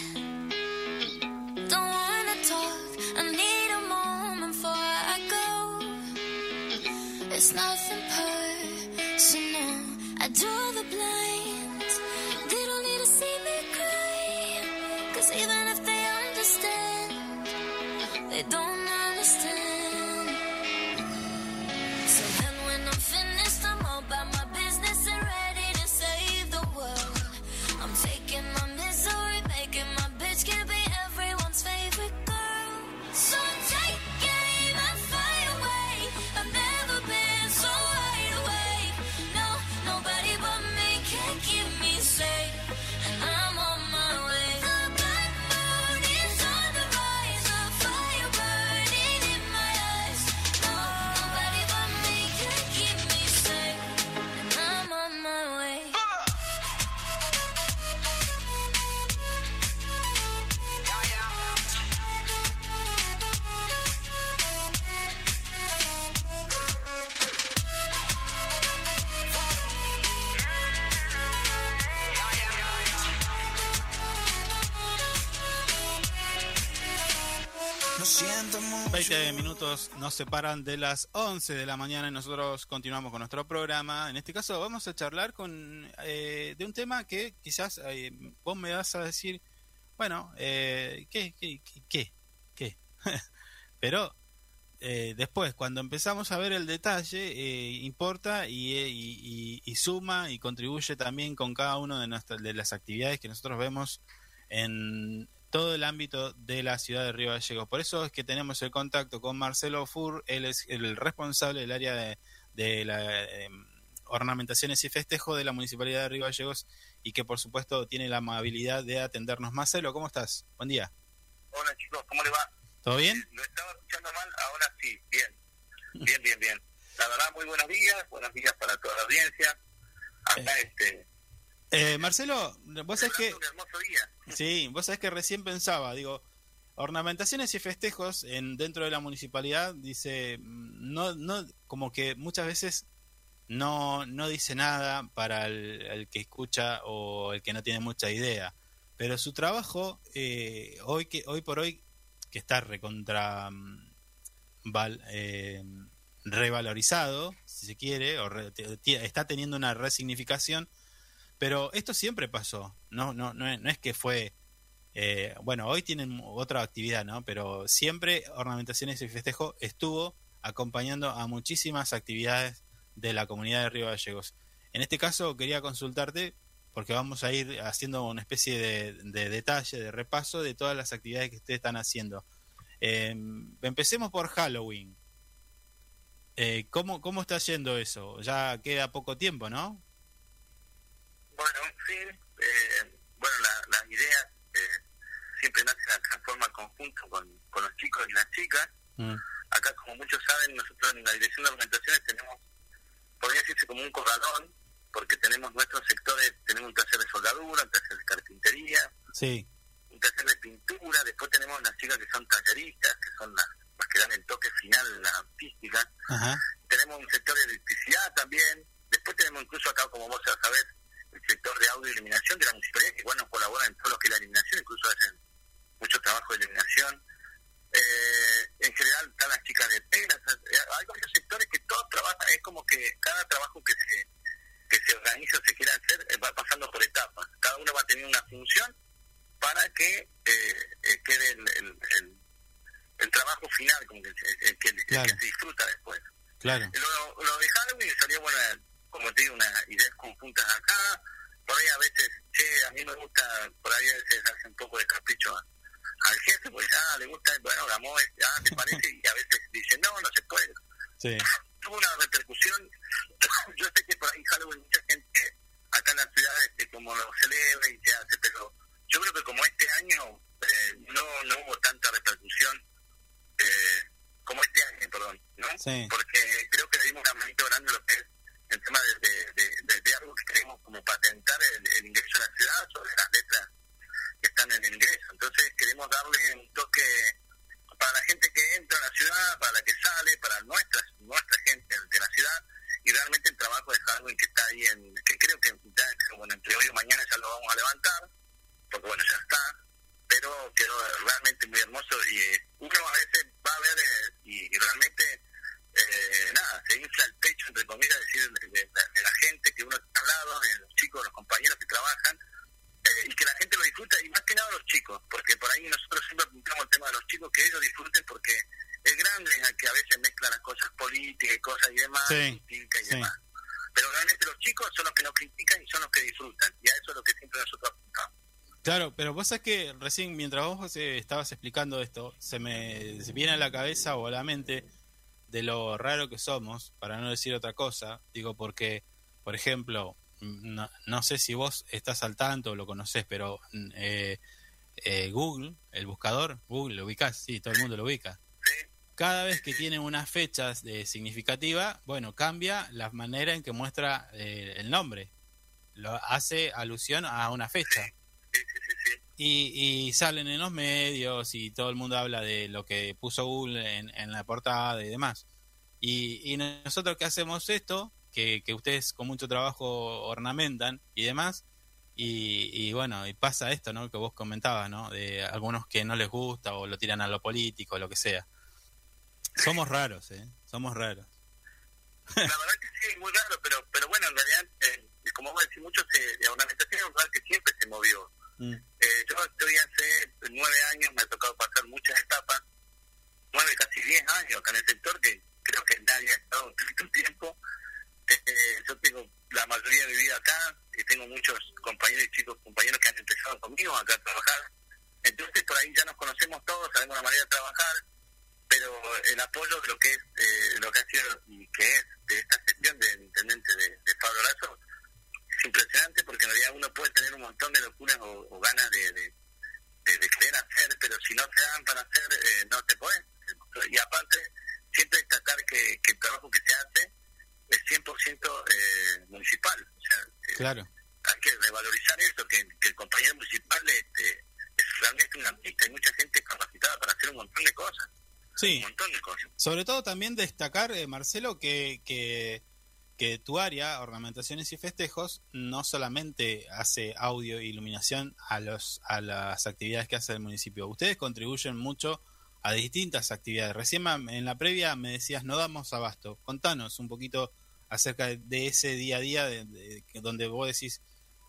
don't wanna talk. I need a moment before I go. It's nothing personal. I do. Nos separan de las 11 de la mañana y nosotros continuamos con nuestro programa. En este caso vamos a charlar con eh, de un tema que quizás eh, vos me vas a decir, bueno, eh, ¿qué, qué, qué, qué? Pero eh, después, cuando empezamos a ver el detalle, eh, importa y- y suma y contribuye también con cada una de, nuestras, de las actividades que nosotros vemos en todo el ámbito de la ciudad de Río Gallegos. Por eso es que tenemos el contacto con Marcelo Fur, él es el responsable del área de, de la, eh, ornamentaciones y festejo de la Municipalidad de Río Gallegos y que por supuesto tiene la amabilidad de atendernos. Marcelo, ¿cómo estás? Buen día. Hola chicos, ¿cómo le va? ¿Todo bien? Lo estaba escuchando mal, ahora sí, bien. Bien, bien, bien. La verdad, muy buenos días, buenos días para toda la audiencia. Acá, este, Eh, Marcelo, vos sabés que... un hermoso día. Sí, vos sabés que recién pensaba, digo, ornamentaciones y festejos en dentro de la municipalidad dice mm, no no como que muchas veces no no dice nada para el, el que escucha o el que no tiene mucha idea, pero su trabajo eh, hoy que hoy por hoy que está recontra mm, val- eh, revalorizado, si se quiere, o re- está teniendo una resignificación pero esto siempre pasó, no, no, no, es, que fue, eh, bueno, hoy tienen otra actividad, ¿no? Pero siempre Ornamentaciones y Festejo estuvo acompañando a muchísimas actividades de la comunidad de Río Gallegos. En este caso quería consultarte, porque vamos a ir haciendo una especie de, de detalle, de repaso de todas las actividades que ustedes están haciendo. Eh, empecemos por Halloween. Eh, ¿cómo, ¿Cómo está yendo eso? Ya queda poco tiempo, ¿no? Bueno, sí, eh, bueno, la- las ideas eh, siempre nacen acá en forma conjunta con, con los chicos y las chicas. Mm. Acá, como muchos saben, nosotros en la Dirección de Ornamentaciones tenemos, podría decirse como un corralón, porque tenemos nuestros sectores, tenemos un taller de soldadura, un taller de carpintería, Sí. un taller de pintura, después tenemos las chicas que son talleristas, que son las, las que dan el toque final en la artística, Ajá. tenemos un sector de electricidad también, después tenemos incluso acá, como vos ya sabés, el sector de audio y iluminación de la municipalidad, que igual nos colaboran en todo lo que es la iluminación, incluso hacen mucho trabajo de iluminación. Eh, en general están las chicas de telas, eh, hay varios sectores que todos trabajan, es como que cada trabajo que se que se organiza o se quiera hacer eh, va pasando por etapas, cada uno va a tener una función para que eh, eh, quede el, el, el- el trabajo final, como el Claro. que se disfruta después. Claro. Lo, lo de Halloween salió, bueno, como te digo, unas ideas conjuntas acá. Por ahí a veces, che, a mí me gusta, por ahí a veces hace un poco de capricho a- al jefe, pues, ah, le gusta, bueno, Gamó, ah, ¿te parece? Y a veces dice, no, no se puede. Sí. Tuvo una repercusión. Yo sé que por ahí Halloween mucha gente acá en la ciudad este, como lo celebra y se hace, pero yo creo que como este año eh, no, no hubo tanta repercusión eh, como este año, perdón, ¿no? Sí. Porque creo que le dimos una manito grande a lo que es el tema de, de, algo que queremos como patentar el, el ingreso a la ciudad sobre las letras que están en el ingreso. Entonces queremos darle un toque para la gente que entra a la ciudad, para la que sale, para nuestra, nuestra gente de la ciudad y realmente el trabajo de Halloween que está ahí, en, que creo que ya, bueno, entre hoy y mañana ya lo vamos a levantar, porque bueno, ya está, pero quedó realmente muy hermoso y eh, uno a veces va a ver eh, y, y realmente eh, nada, se infla el pecho, entre comillas, decir, de, de- de la gente que uno está al lado, de los chicos, los compañeros que trabajan, eh, y que la gente lo disfruta, y más que nada los chicos, porque por ahí nosotros siempre apuntamos el tema de los chicos, que ellos disfruten, porque es grande es el que a veces mezcla las cosas políticas y cosas y demás, Sí, y sí. demás. Pero realmente los chicos son los que no critican y son los que disfrutan, y a eso es lo que siempre nosotros apuntamos. Claro, pero vos sabés que recién mientras vos eh, estabas explicando esto, se me se viene a la cabeza o a la mente de lo raro que somos, para no decir otra cosa, digo porque, por ejemplo, no, no sé si vos estás al tanto o lo conocés, pero mm, eh, eh, Google, el buscador, Google, lo ubicás, sí, todo el mundo lo ubica. Cada vez que tiene unas fechas eh, significativas, bueno, cambia la manera en que muestra eh, el nombre. Lo hace alusión a una fecha. Y, y salen en los medios y todo el mundo habla de lo que puso Google en, en la portada y demás. Y, y nosotros que hacemos esto, que, que ustedes con mucho trabajo ornamentan y demás, Y, y bueno, y pasa esto, ¿no? Que vos comentabas, ¿no? De algunos que no les gusta o lo tiran a lo político, lo que sea. Somos raros, ¿eh? Somos raros. La verdad que sí, muy raro, pero pero bueno, en realidad, eh, como vos decís, mucho se, la ornamentación es un lugar que siempre se movió. Eh, yo estoy hace nueve años, me ha tocado pasar muchas etapas, nueve, casi diez años acá en el sector, que creo que nadie ha estado tanto tiempo. Eh, yo tengo la mayoría de mi vida acá, y tengo muchos compañeros y chicos, compañeros que han empezado conmigo acá a trabajar. Entonces por ahí ya nos conocemos todos, sabemos la manera de trabajar, pero el apoyo de lo que es, eh, lo que ha sido y que es de esta gestión del intendente de, de Pablo Lazo porque en realidad uno puede tener un montón de locuras o, o ganas de, de, de- de querer hacer, pero si no te dan para hacer, eh, no te puedes. Y aparte, siempre destacar que, que el trabajo que se hace es 100% eh, municipal. O sea, eh, claro. hay que revalorizar eso, que, que el compañero municipal este, es realmente un artista. Hay mucha gente capacitada para hacer un montón de cosas. Sí. Un montón de cosas. Sobre todo también destacar, eh, Marcelo, que, que, que tu área, ornamentaciones y festejos, no solamente hace audio e iluminación a, los, a las actividades que hace el municipio. Ustedes contribuyen mucho a distintas actividades. Recién en la previa me decías, no damos abasto. Contanos un poquito acerca de, ese día a día de, donde vos decís,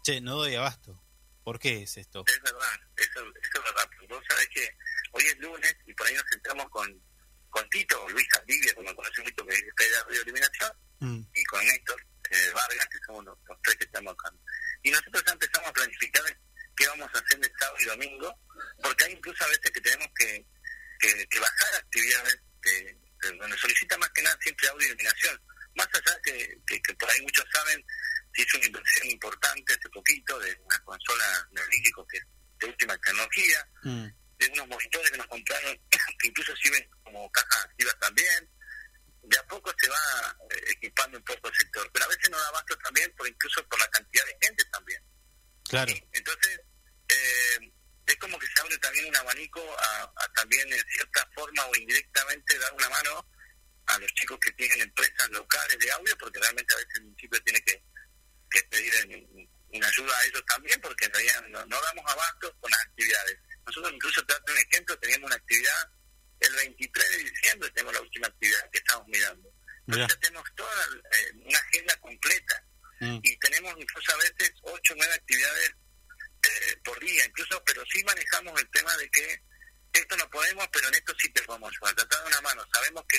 che, no doy abasto. ¿Por qué es esto? Es verdad, eso, eso es verdad. Vos sabés que hoy es lunes y por ahí nos centramos con, con Tito, Luis Vivia, como conoce mucho, que es de la radioeliminación, Mm, y con Néstor eh, Vargas, que somos los, los tres que estamos acá. Y nosotros ya empezamos a planificar qué vamos a hacer de sábado y domingo, porque hay incluso a veces que tenemos que, que, que bajar actividades de, de donde solicita más que nada siempre audio y iluminación. Más allá que, que, que por ahí muchos saben, se hizo una inversión importante hace poquito de una consola neolítico que es de última tecnología, mm, de unos monitores que nos compraron, que incluso sirven como cajas activas también. De a poco se va eh, equipando un poco el sector, pero a veces no da abasto también, por incluso por la cantidad de gente también. claro. ¿sí? Entonces, eh, es como que se abre también un abanico a, a también en cierta forma o indirectamente dar una mano a los chicos que tienen empresas locales de audio, porque realmente a veces el municipio tiene que, que pedir en- una ayuda a ellos también, porque en realidad no, no damos abasto con las actividades. Nosotros incluso, te un ejemplo, teníamos una actividad el 23 de diciembre, tenemos la última actividad que estamos mirando. Entonces ya tenemos toda eh, una agenda completa Mm, y tenemos incluso a veces ocho o nueve actividades eh, por día, incluso, pero sí manejamos el tema de que esto no podemos, pero en esto sí te podemos ayudar, tratar de una mano. Sabemos que,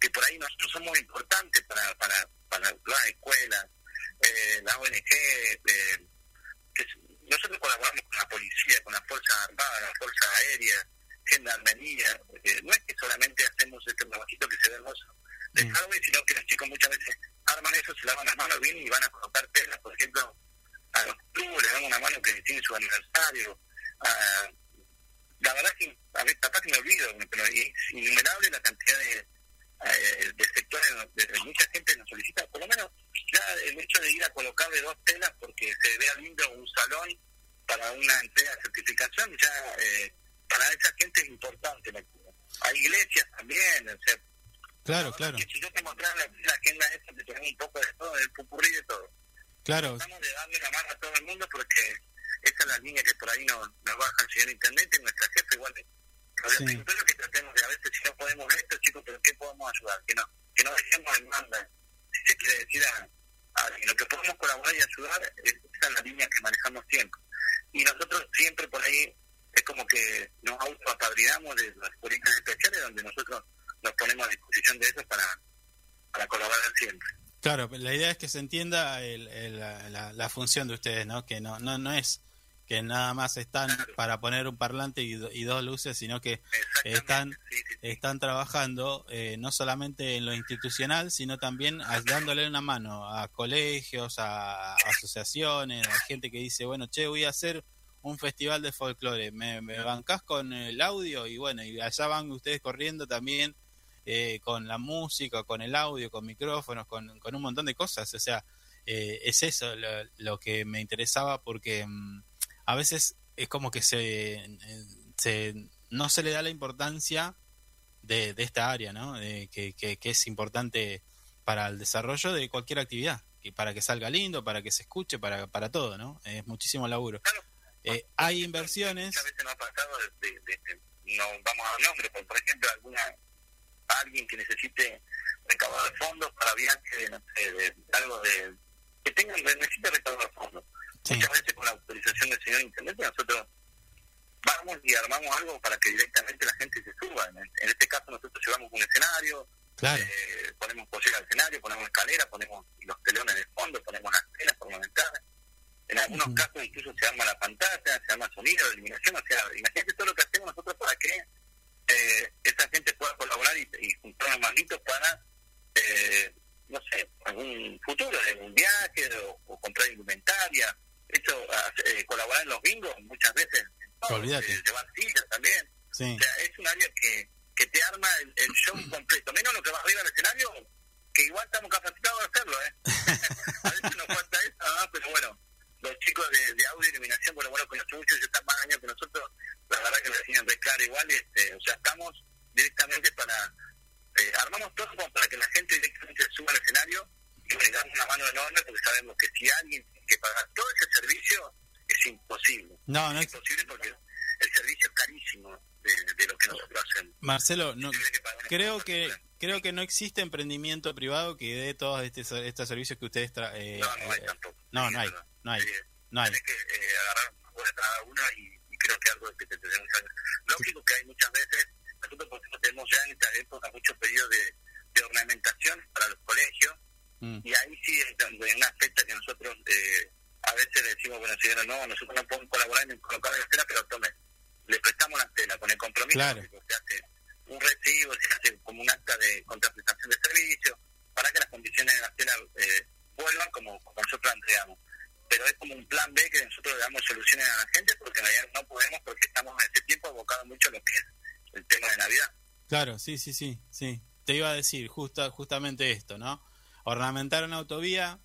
que por ahí nosotros somos importantes para, para, para las escuelas, eh, la ONG, eh, que nosotros colaboramos con la policía, con las fuerzas armadas, la fuerza aérea, gendarmería, eh, no es que solamente hacemos este trabajito que se ve hermoso de Mm. Halloween, sino que los chicos muchas veces arman eso, se lavan las manos bien y van a colocar telas, por ejemplo, a los clubes le dan una mano que tiene su aniversario. a- la verdad que a veces capaz que me olvido, pero es innumerable la cantidad de, eh, de sectores donde mucha gente nos solicita, por lo menos ya el hecho de ir a colocarle dos telas porque se vea lindo un salón para una entrega de certificación, ya eh, para esa gente es importante. la- Hay iglesias también, o sea, claro, claro, que si yo te mostrara la, la agenda esa, te tenemos un poco de todo, el pupurrí de todo. claro. Tratamos de darle la mano a todo el mundo porque esa es la línea que por ahí nos, nos baja el señor intendente y nuestra jefe igual. Sí. Pero que tratemos de a veces, si no podemos esto, chicos, pero ¿qué podemos ayudar? Que no, que no dejemos en manda, si se quiere decir a, a. Lo que podemos colaborar y ayudar, es, esa es la línea que manejamos siempre. Y nosotros siempre por ahí es como que nos autoapadrinamos de las políticas especiales donde nosotros nos ponemos a disposición de eso para, para colaborar siempre. Claro, la idea es que se entienda el- el- la, la- función de ustedes, ¿no? Que no, no, no es que nada más están para poner un parlante y, y dos luces, sino que están sí, sí, sí. están trabajando eh, no solamente en lo institucional, sino también a- dándole una mano a colegios, a, asociaciones, a gente que dice, bueno, che, voy a hacer un festival de folclore, ¿me, me bancás con el audio? Y bueno, y allá van ustedes corriendo también eh, con la música, con el audio, con micrófonos, con, con un montón de cosas. O sea, eh, es eso lo, lo que me interesaba porque mm, a veces es como que se, eh, se no se le da la importancia de, de esta área, ¿no? De que, que, que es importante para el desarrollo de cualquier actividad. que para que salga lindo, para que se escuche, para, para todo, ¿no? Es muchísimo laburo. Eh, hay inversiones. Muchas veces nos ha pasado de, de- de- de- no vamos a dar nombres, pero por ejemplo, alguna alguien que necesite recaudar fondos para viajes, no sé, de, algo de que tenga necesite recaudar fondos. Muchas veces con la autorización del señor intendente nosotros vamos y armamos algo para que directamente la gente se suba. En, en este caso nosotros llevamos un escenario, Claro. eh, ponemos posible al escenario, ponemos escalera, ponemos los telones de fondo, ponemos las telas ornamentales. En algunos casos incluso se arma la pantalla, se arma sonido, la iluminación, o sea, imagínate todo lo que hacemos nosotros para que eh, esa gente pueda colaborar y, y juntar manguitos para, eh, no sé, algún futuro, un viaje o, o comprar indumentaria. Eso, eh, colaborar en los bingos muchas veces, Olvídate. eh, llevar sillas también. Sí. O sea, es un área que, que te arma el, el show completo, menos lo que va arriba del escenario, que igual estamos capacitados de hacerlo, ¿eh? a veces nos falta eso, más, pero bueno, los chicos de, de audio y iluminación, bueno, bueno, conocen mucho, ellos están más años que nosotros, la verdad que lo decían claro igual, este, o sea, estamos directamente para, eh, armamos todo como para que la gente directamente suba al escenario y le damos una mano enorme porque sabemos que si alguien tiene que pagar todo ese servicio, es imposible. No, no es imposible porque el servicio es carísimo de, de lo que nosotros hacemos. Marcelo, no, creo que creo que no existe emprendimiento privado que dé todos este, estos servicios que ustedes tra eh, No, no hay eh, tampoco. no, no hay, no hay, no hay. Tenés que eh, agarrar un poco de cada una y, y creo que algo que te tenemos. Lógico que hay muchas veces, nosotros por ejemplo tenemos ya en esta época muchos pedidos de, de ornamentación para los colegios Mm. y ahí sí es donde una fecha que nosotros eh, a veces decimos, bueno señora, no, nosotros no podemos colaborar en colocar la tela, pero tome, le prestamos la tela con el compromiso Claro. de que se hace un recibo, se hace como un acta de contraprestación de servicio, para que las condiciones de la tela eh, vuelvan como, como nosotros la entregamos. Pero es como un plan B que nosotros le damos soluciones a la gente porque en realidad no podemos porque estamos en este tiempo abocados mucho a lo que es el tema de Navidad. Claro, sí, sí, sí, sí. Te iba a decir justa, justamente esto, ¿no? Ornamentar una autovía,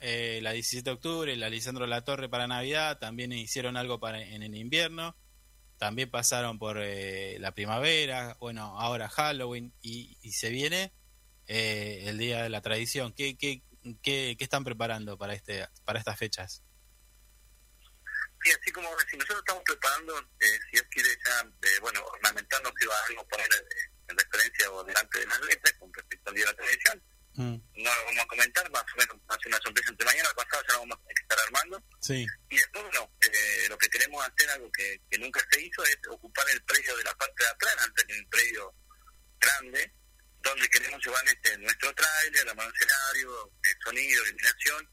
eh, la 17 de octubre, la Lisandro La Torre para Navidad, también hicieron algo para en el invierno, también pasaron por eh, la primavera, bueno, ahora Halloween y, y se viene eh, el Día de la Tradición. ¿Qué, qué, qué, qué están preparando para este para estas fechas? Sí, así como si nosotros estamos preparando, eh, si Dios quiere ya, eh, bueno, ornamentarnos que va algo poner eh, en referencia o delante de las letras con respecto al Día de la Tradición. No lo vamos a comentar, más o menos va a ser una sorpresa entre mañana, pasado ya lo vamos a estar armando. Sí. Y después, bueno, eh, lo que queremos hacer, algo que, que nunca se hizo, es ocupar el predio de la parte de atrás, antes que el predio grande, donde queremos llevar este, nuestro trailer, escenario, sonido, iluminación,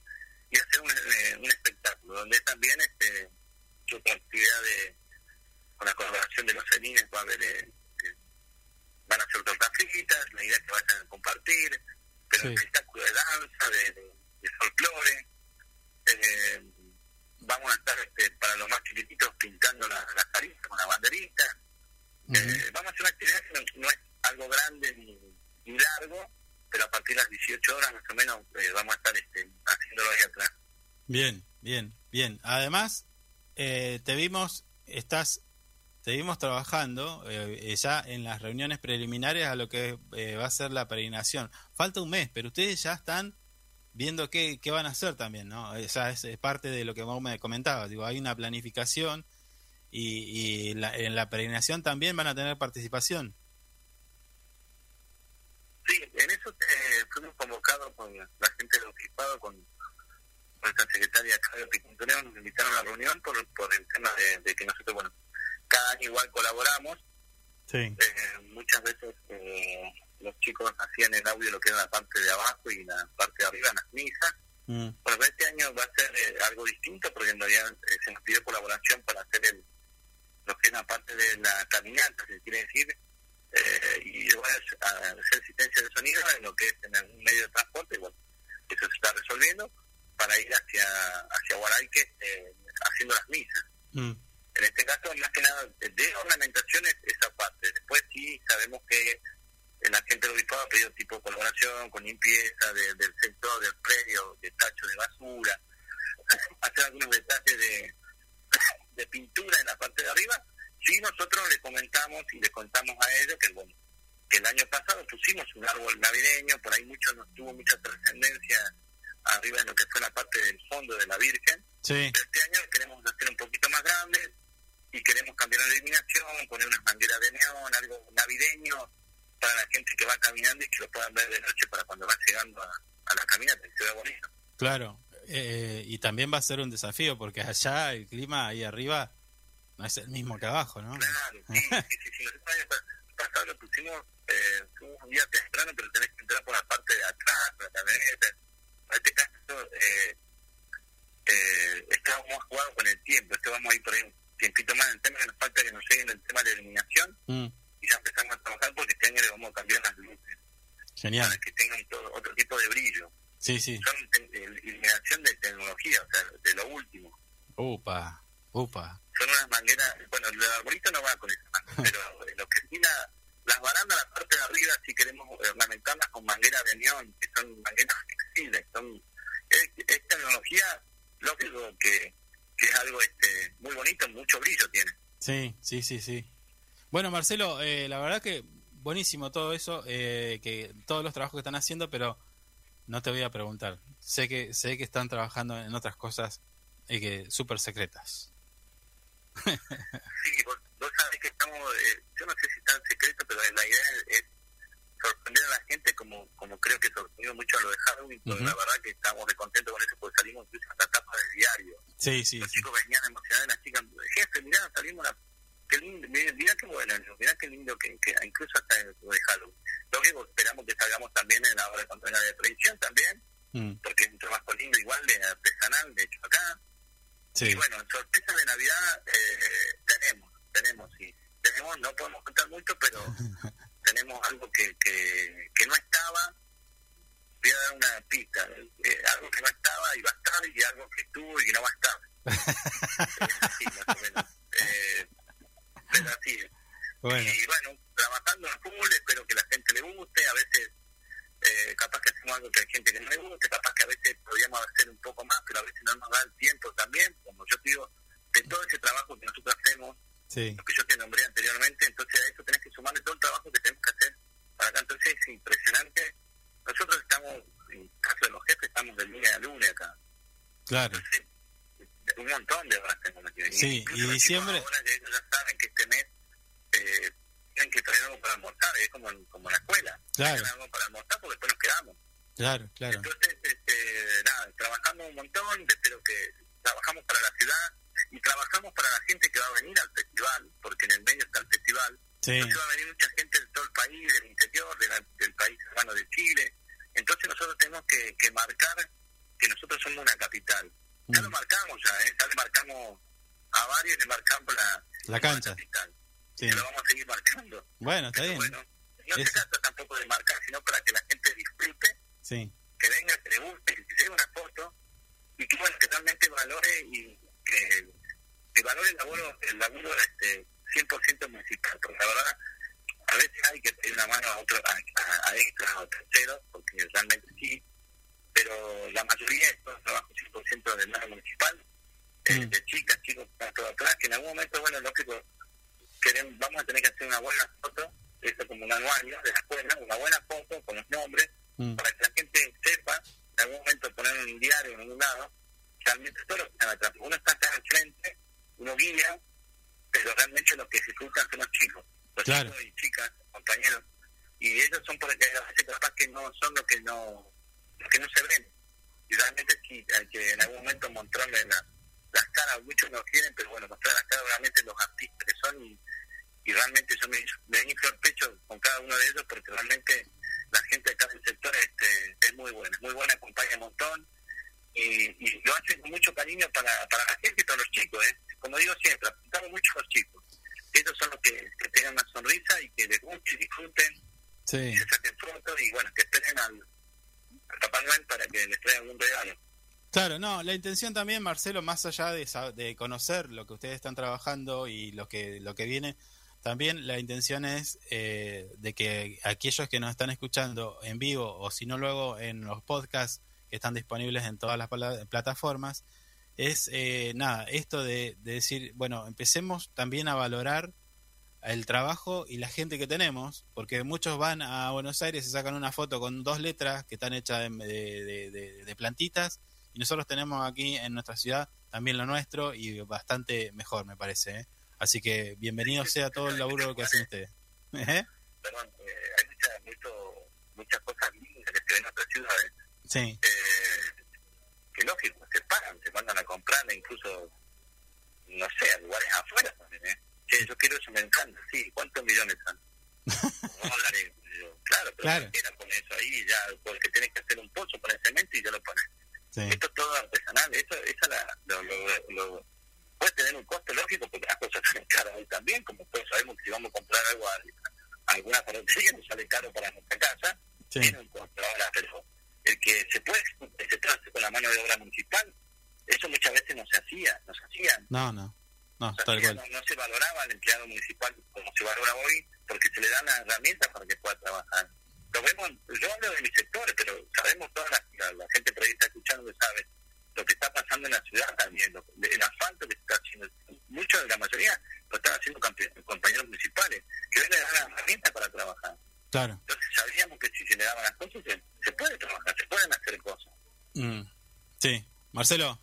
y hacer un, eh, un espectáculo, donde también este, otra actividad de, con la colaboración de los cenines va a haber, eh, eh, van a hacer tortas fritas, la idea es que vayan a compartir, pero Sí. espectáculo de danza, de, de, de folclore, eh, vamos a estar este, para los más chiquititos pintando la- las caritas con la banderita, eh, vamos a hacer una actividad que no, no es algo grande ni, ni largo, pero a partir de las 18 horas más o menos eh, vamos a estar este, haciéndolo ahí atrás. Bien, bien, bien. Además, eh, te vimos, estás, te vimos trabajando eh, ya en las reuniones preliminares a lo que eh, va a ser la peregrinación. Falta un mes, pero ustedes ya están viendo qué, qué van a hacer también, ¿no? O sea, es, parte de lo que vos me comentabas. Digo, hay una planificación y, y la- en la peregrinación también van a tener participación. Sí, en eso eh, fuimos convocados por la gente del obispado, con nuestra secretaria Claudia Piquintoneo, nos invitaron a la reunión por, por el tema de, de que nosotros, bueno, cada año igual colaboramos. Sí. Eh, muchas veces eh, los chicos hacían el audio lo que era la parte de abajo y la parte de arriba en las misas. Mm. Bueno, este año va a ser eh, algo distinto porque en realidad eh, se nos pidió colaboración para hacer el, lo que es la parte de la caminata, se quiere decir, eh, y voy a hacer asistencia de sonido en lo que es en algún medio de transporte, y bueno, eso se está resolviendo para ir hacia hacia Guaraique eh, haciendo las misas. Mm. En este caso, más que nada, de ornamentación es esa parte. Después sí sabemos que la gente del obispado ha pedido tipo colaboración con limpieza de- del sector, del predio, de tacho de basura, hacer algunos detalles de, de pintura en la parte de arriba. Sí, nosotros le comentamos y le contamos a ellos que, bueno, que el año pasado pusimos un árbol navideño, por ahí mucho no tuvo mucha trascendencia arriba en lo que fue la parte del fondo de la Virgen. Sí. Pero este año queremos hacer un poquito más grande y queremos cambiar la iluminación, poner unas mangueras de neón, algo navideño para la gente que va caminando y que lo puedan ver de noche para cuando va llegando a, a la caminata, que se vea bonito. Claro. Eh, y también va a ser un desafío porque allá el clima ahí arriba no es el mismo que abajo, ¿no? Claro, sí, sí, sí, sí. Nosotros pasado lo pusimos, eh, un día temprano, pero tenés que entrar por la parte de atrás, camioneta. En este caso, eh, eh, estamos más jugados con el tiempo. Este vamos a ir por ahí tiempito más. El tema que nos falta que nos lleguen el tema de la iluminación Mm, y ya empezamos a trabajar porque este año le vamos a cambiar las luces genial. para que tengan todo, otro tipo de brillo. Sí, sí. Son te- eh, iluminación de tecnología, o sea, de lo último. Upa, upa. son unas mangueras, bueno, el arbolito no va con esa manguera, pero eh, lo que la- las barandas, la parte de arriba, si queremos ornamentarlas con mangueras de neón, que son mangueras flexibles, son, es, es tecnología, lógico que, que es algo este muy bonito, mucho brillo tiene. Sí, sí, sí, sí. Bueno, Marcelo, eh, la verdad que buenísimo todo eso, eh, que todos los trabajos que están haciendo, pero no te voy a preguntar. Sé que sé que están trabajando en otras cosas eh, que súper secretas. Sí, vos, vos sabés que estamos, eh, yo no sé si en secreto, pero la idea es, es sorprender a la gente como como creo que sorprendió mucho a lo de Halloween, pero Ujú. la verdad que estamos de contentos con eso porque salimos incluso hasta tapa del diario. Sí, sí, los sí. chicos venían emocionados, las chicas, jefe, mirá, salimos una... Qué lindo, mirá, mirá qué bueno, mirá qué lindo que, que incluso hasta el de Halloween. Lógico, esperamos que salgamos también en la hora de contra de tradición también, Mm, porque es un trabajo lindo igual de artesanal, de hecho acá. sí. Y bueno, sorpresa de Navidad eh, tenemos, tenemos, sí. Tenemos, no podemos contar mucho, pero tenemos algo que, que, que no estaba. Voy a dar una pista, eh, algo que no estaba y va a estar, y algo que estuvo y que no va a estar. Sí, más o menos. Eh, pero así es. Bueno, Y bueno, trabajando en full, espero que la gente le guste. A veces, eh, capaz que hacemos algo que hay gente que no le guste, capaz que a veces podríamos hacer un poco más, pero a veces no nos da el tiempo también. Como yo digo, de todo ese trabajo que nosotros hacemos, sí. lo que yo te nombré anteriormente, entonces a eso tenés que sumarle todo el trabajo que tenemos que hacer para acá. Entonces es impresionante. Nosotros estamos, en caso de los jefes, estamos de lunes a lunes acá. Claro. Entonces, un montón de horas. Sí, Incluso y diciembre- Ahora ya ellos ya saben que este mes eh, tienen que traer algo para almorzar, es como en, como en la escuela. Claro. Algo para almorzar porque después nos quedamos. Claro, claro. Entonces, este, nada, trabajamos un montón, espero que trabajamos para la ciudad y trabajamos para la gente que va a venir al festival, porque en el medio está el festival. Sí, Entonces va a venir mucha gente de todo el país, del interior, de la- del país hermano de Chile. Entonces nosotros tenemos que, que marcar que nosotros somos una capital. Ya Mm. lo marcamos ya, ¿eh? ya le marcamos a varios, le marcamos la, La cancha. capital. sí. Lo vamos a seguir marcando. Bueno, está Pero bien. bueno, no se Eso. trata tampoco de marcar, sino para que la gente disfrute Sí, que venga, que le guste, que se lleve una foto y que bueno, que realmente valore y que, que valore el laburo, el laburo este 100% municipal, porque la verdad a veces hay que pedir una mano a otro, a, a, a extras o terceros, porque realmente sí, pero la mayoría es todo trabajo 100% del lado municipal, eh, Mm. de chicas, chicos, todo atrás, que en algún momento, bueno, lógico, queremos, vamos a tener que hacer una buena foto, eso como un anuario de la escuela, una buena foto con los nombres, Mm, para que la gente sepa, en algún momento poner un diario en algún lado, realmente atrás. Uno está acá al frente, uno guía, pero realmente los que ejecutan son los chicos, los Claro. chicos y chicas, compañeros. Y ellos son porque a veces capaz que no son los que no, los que no se ven. Y realmente sí, hay que en algún momento mostrarle la- las caras, muchos no quieren, pero bueno, mostrar las caras realmente los artistas que son y, y realmente yo me, me inflo el pecho con cada uno de ellos porque realmente la gente de del sector este, es muy buena, muy buena, acompaña un montón y, y lo hacen con mucho cariño para, para la gente y para los chicos. ¿eh? Como digo siempre, apuntamos mucho a los chicos. Ellos son los que, que tengan una sonrisa y que les guste y disfruten, sí. se saquen fotos y bueno, que esperen al, al Papá Noel para que les traigan un regalo. Claro, no, la intención también, Marcelo, más allá de, de conocer lo que ustedes están trabajando y lo que, lo que viene, también la intención es eh, de que aquellos que nos están escuchando en vivo o si no luego en los podcasts están disponibles en todas las plataformas, es eh, nada, esto de, de decir, bueno, empecemos también a valorar el trabajo y la gente que tenemos, porque muchos van a Buenos Aires y sacan una foto con dos letras que están hechas de, de- de- plantitas y nosotros tenemos aquí en nuestra ciudad también lo nuestro y bastante mejor me parece. ¿eh? Así que bienvenido sea todo el laburo que hacen ustedes. ¿Eh? Perdón, eh, hay muchas mucho, muchas cosas lindas que se ven en otras ciudades. Sí, eh, que lógico, se pagan, se mandan a comprar, incluso, no sé, a lugares afuera también, ¿eh? Che, yo quiero eso, me encanta, sí, ¿cuántos millones son? Dólares, yo, claro, pero Claro. cualquiera pone eso ahí, ya, porque tienes que hacer un pozo, poner cemento y ya lo pones. sí, Esto es todo artesanal, eso, esa la, lo, lo, lo- puede tener un costo lógico porque las cosas salen caras hoy también, como todos sabemos que si vamos a comprar algo a, a alguna ferretería nos sale caro para nuestra casa, sí, tiene un costo ahora, pero el que se puede se hacer con la mano de obra municipal, eso muchas veces no se hacía, no se hacía. no, no, no, se tal hacía, cual. no, no se valoraba al empleado municipal como se valora hoy, porque se le dan las herramientas para que pueda trabajar. Lo vemos, yo hablo de mis sectores, pero sabemos toda la, la- la gente por ahí está escuchando que sabe lo que está pasando en la ciudad también, lo- el asfalto que se está haciendo, mucho de la mayoría lo están haciendo compañeros municipales, que dan las herramientas para trabajar. Claro. Entonces sabíamos que si se le daban las cosas, se, se puede trabajar, se pueden hacer cosas. Mm, Sí, Marcelo,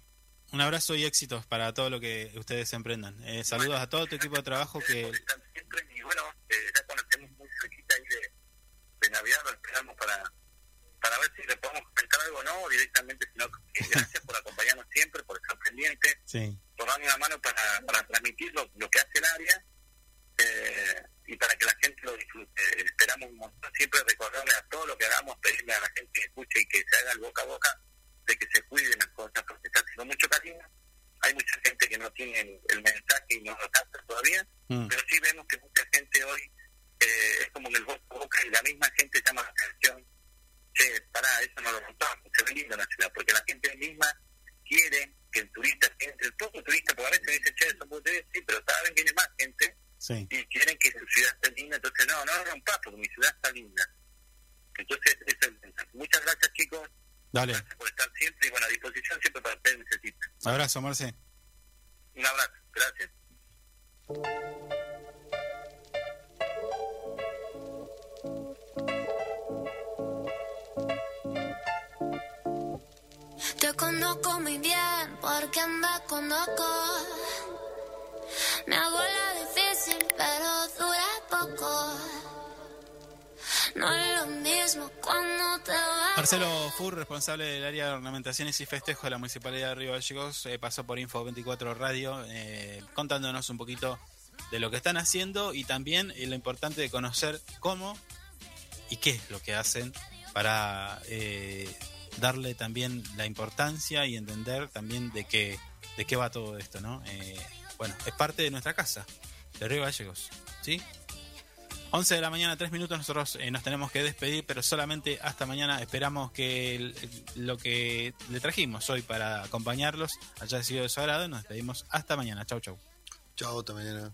un abrazo y éxitos para todo lo que ustedes emprendan. Eh, saludos a todo tu equipo de trabajo que estar siempre, y bueno, eh, ya cuando estemos muy cerquita ahí de, de Navidad, lo esperamos para, para ver si le podemos comentar algo o no, directamente, sino que gracias por acompañarnos siempre, por estar pendiente, sí, por darme una mano para, para transmitir lo, lo que hace el área eh, y para que la gente lo disfrute. Esperamos un montón, siempre recordarle a todo lo que hagamos, pedirle a la gente que escuche y que se haga el boca a boca de que se cuiden las cosas, porque está haciendo mucho cariño. Hay mucha gente que no tiene el, el mensaje y no lo capta todavía, Mm. pero sí vemos que mucha gente hoy eh, es como en el boca a boca y la misma gente llama la atención. Che, pará, eso no lo contamos, se ve lindo la ciudad, porque la gente misma quiere que el turista entre, el poco turista, porque a veces dice, che, eso puede sí, pero cada vez viene más gente sí. y quieren que su ciudad esté linda, entonces no, no rompas porque mi ciudad está linda. Entonces, eso es. Muchas gracias chicos, Dale, gracias por estar siempre y bueno, a disposición siempre para ustedes necesiten. abrazo, Marce. Un abrazo, gracias. Te conozco muy bien porque andas con loco. Me hago la pero dura poco. No es lo mismo cuando te. Marcelo Fur, responsable del área de ornamentaciones y festejos de la Municipalidad de Río Gallegos, eh, pasó por Info 24 Radio eh, contándonos un poquito de lo que están haciendo y también eh, lo importante de conocer cómo y qué es lo que hacen para eh, darle también la importancia y entender también de qué, de qué va todo esto, ¿no? Bueno, es parte de nuestra casa, de Río Gallegos, ¿sí? 11 de la mañana, 3 minutos, nosotros eh, nos tenemos que despedir, pero solamente hasta mañana esperamos que el- el- lo que le trajimos hoy para acompañarlos haya sido de su agrado. Nos despedimos hasta mañana. Chau, chau. Chao, hasta mañana.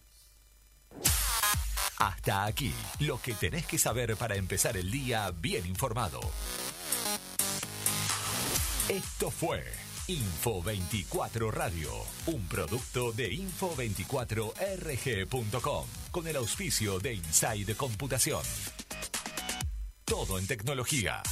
Hasta aquí, lo que tenés que saber para empezar el día bien informado. Esto fue Info 24 Radio, un producto de info24rg.com, con el auspicio de Inside Computación. Todo en tecnología.